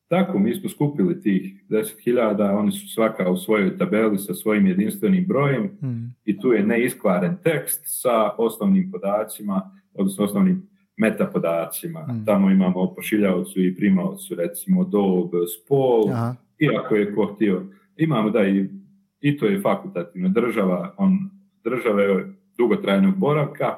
Tako, mi smo skupili tih 10.000, oni su svaka u svojoj tabeli sa svojim jedinstvenim brojem hmm. i tu je neiskvaren tekst sa osnovnim podacima, odnosno osnovnim metapodacima. Hmm. Tamo imamo pošiljavcu i primaocu, recimo dob, spol, Aha. iako je ko htio. Imamo da i, i to je fakultativna država, on države dugotrajnog boravka,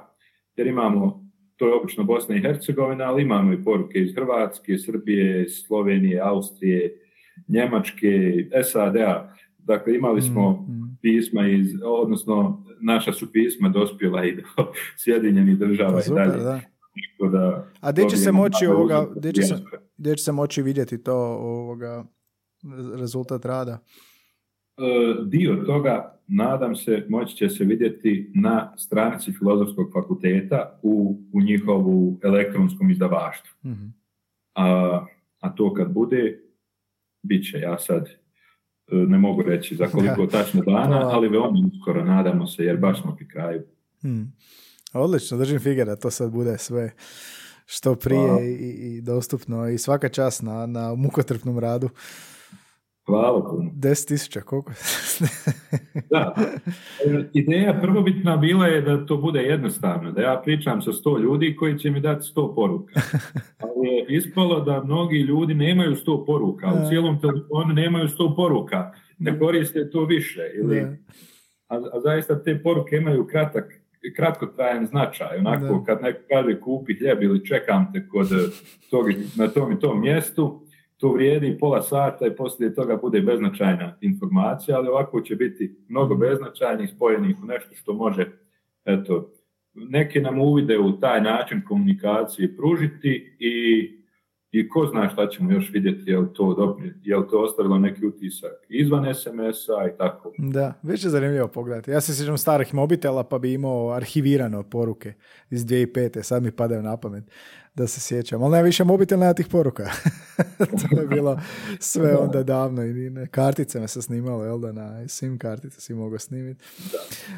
jer imamo to je obično Bosna i Hercegovina, ali imamo i poruke iz Hrvatske, Srbije, Slovenije, Austrije, Njemačke, SAD-a. Dakle, imali smo mm, mm. pisma iz, odnosno naša su pisma dospjela i do <laughs> Sjedinjenih država i dalje. Da. A gdje će se moći ovoga, gdje će se, gdje će se moći vidjeti to ovoga rezultat rada? E, dio toga, nadam se, moći će se vidjeti na stranici Filozofskog fakulteta u, u njihovu elektronskom izdavaštvu. Mhm. A, a to kad bude, bit će, ja sad e, ne mogu reći za koliko tačno dana, ali veoma uskoro nadamo se, jer baš smo pri kraju. Hmm. Odlično, držim figera, to sad bude sve što prije i, i, dostupno i svaka čast na, na mukotrpnom radu. Hvala puno. 10.000, koliko? <laughs> da. Ideja prvobitna bila je da to bude jednostavno, da ja pričam sa sto ljudi koji će mi dati sto poruka. <laughs> Ali je ispalo da mnogi ljudi nemaju sto poruka, u cijelom telefonu nemaju sto poruka, ne koriste to više. Ili, a, a zaista te poruke imaju kratak kratkotrajan značaj, onako kad neko kaže kupi hljeb ili čekam te kod tog, na tom i tom mjestu, to vrijedi pola sata i poslije toga bude beznačajna informacija, ali ovako će biti mnogo mhm. beznačajnih spojenih u nešto što može, eto, neki nam uvide u taj način komunikacije pružiti i i ko zna šta ćemo još vidjeti, je li to dobro, je li to ostavilo neki utisak izvan SMS-a i tako. Da, već je zanimljivo pogledati. Ja se sjećam starih mobitela pa bi imao arhivirano poruke iz 2005. Sad mi padaju na pamet da se sjećam. Ali najviše mobitel nema tih poruka. <laughs> to je bilo sve onda davno i ne, kartice me se snimalo, jel da, na SIM kartice si mogao snimiti.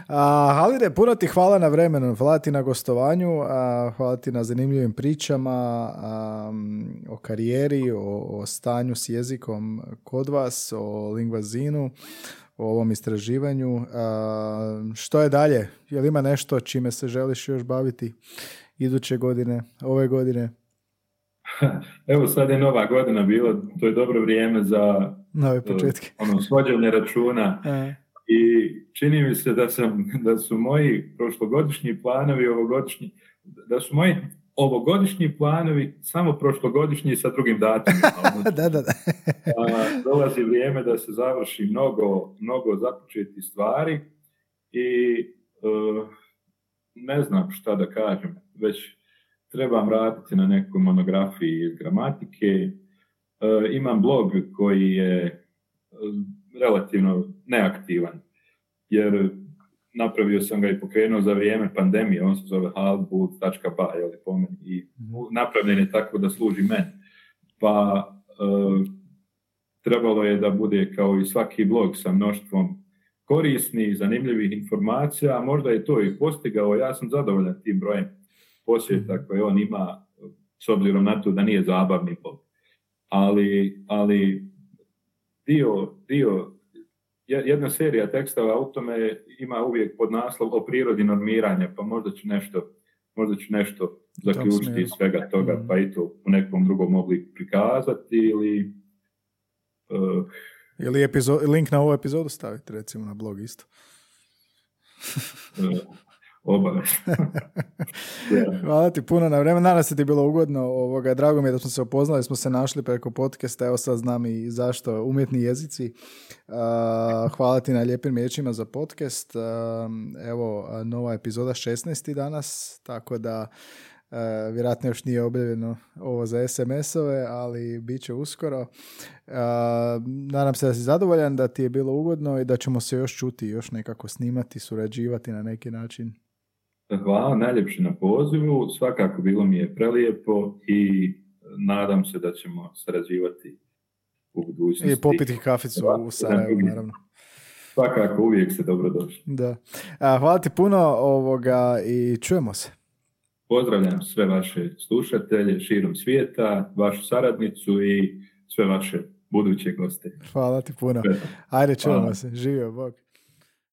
A, Halide, puno ti hvala na vremenu, hvala ti na gostovanju, a, hvala ti na zanimljivim pričama o karijeri, o, o stanju s jezikom kod vas, o lingvazinu, o ovom istraživanju. što je dalje? Je li ima nešto čime se želiš još baviti? Iduće godine, ove godine? <laughs> Evo sad je nova godina bila, to je dobro vrijeme za nove početke. <laughs> ono, svođenje računa. <laughs> I čini mi se da, sam, da su moji prošlogodišnji planovi, ovogodišnji, da su moji ovogodišnji planovi samo prošlogodišnji sa drugim datumima. da, da, da. dolazi vrijeme da se završi mnogo, mnogo započeti stvari i uh, ne znam šta da kažem, već trebam raditi na nekoj monografiji iz gramatike. E, imam blog koji je e, relativno neaktivan, jer napravio sam ga i pokrenuo za vrijeme pandemije, on se zove halbut.ba, je po meni, i mhm. napravljen je tako da služi meni. Pa e, trebalo je da bude kao i svaki blog sa mnoštvom korisnih, zanimljivih informacija, a možda je to i postigao, ja sam zadovoljan tim brojem posjeta mhm. koje on ima, s obzirom na to da nije zabavni blog. Ali, ali dio, dio, jedna serija tekstova u tome ima uvijek pod naslov o prirodi normiranja, pa možda ću nešto, možda ću nešto zaključiti iz svega toga, mhm. pa i to u nekom drugom obliku prikazati ili uh, ili link na ovu epizodu staviti, recimo, na blog isto. <laughs> <laughs> Hvala ti puno na vreme. Nadam se ti je bilo ugodno. Ovoga, drago mi je da smo se upoznali, smo se našli preko podcasta. Evo sad znam i zašto umjetni jezici. hvala ti na lijepim riječima za podcast. evo, nova epizoda 16. danas, tako da Uh, vjerojatno još nije objavljeno ovo za SMS-ove, ali bit će uskoro. Uh, nadam se da si zadovoljan, da ti je bilo ugodno i da ćemo se još čuti, još nekako snimati, surađivati na neki način. Hvala najljepše na pozivu, svakako bilo mi je prelijepo i nadam se da ćemo sarađivati u budućnosti. I popiti kaficu u Sarajevu, naravno. Svakako, uvijek se dobro došli. Da. Hvala ti puno ovoga i čujemo se. Pozdravljam sve vaše slušatelje širom svijeta, vašu saradnicu i sve vaše buduće goste. Hvala ti puno. Ajde, čujemo se. Živio, Bog.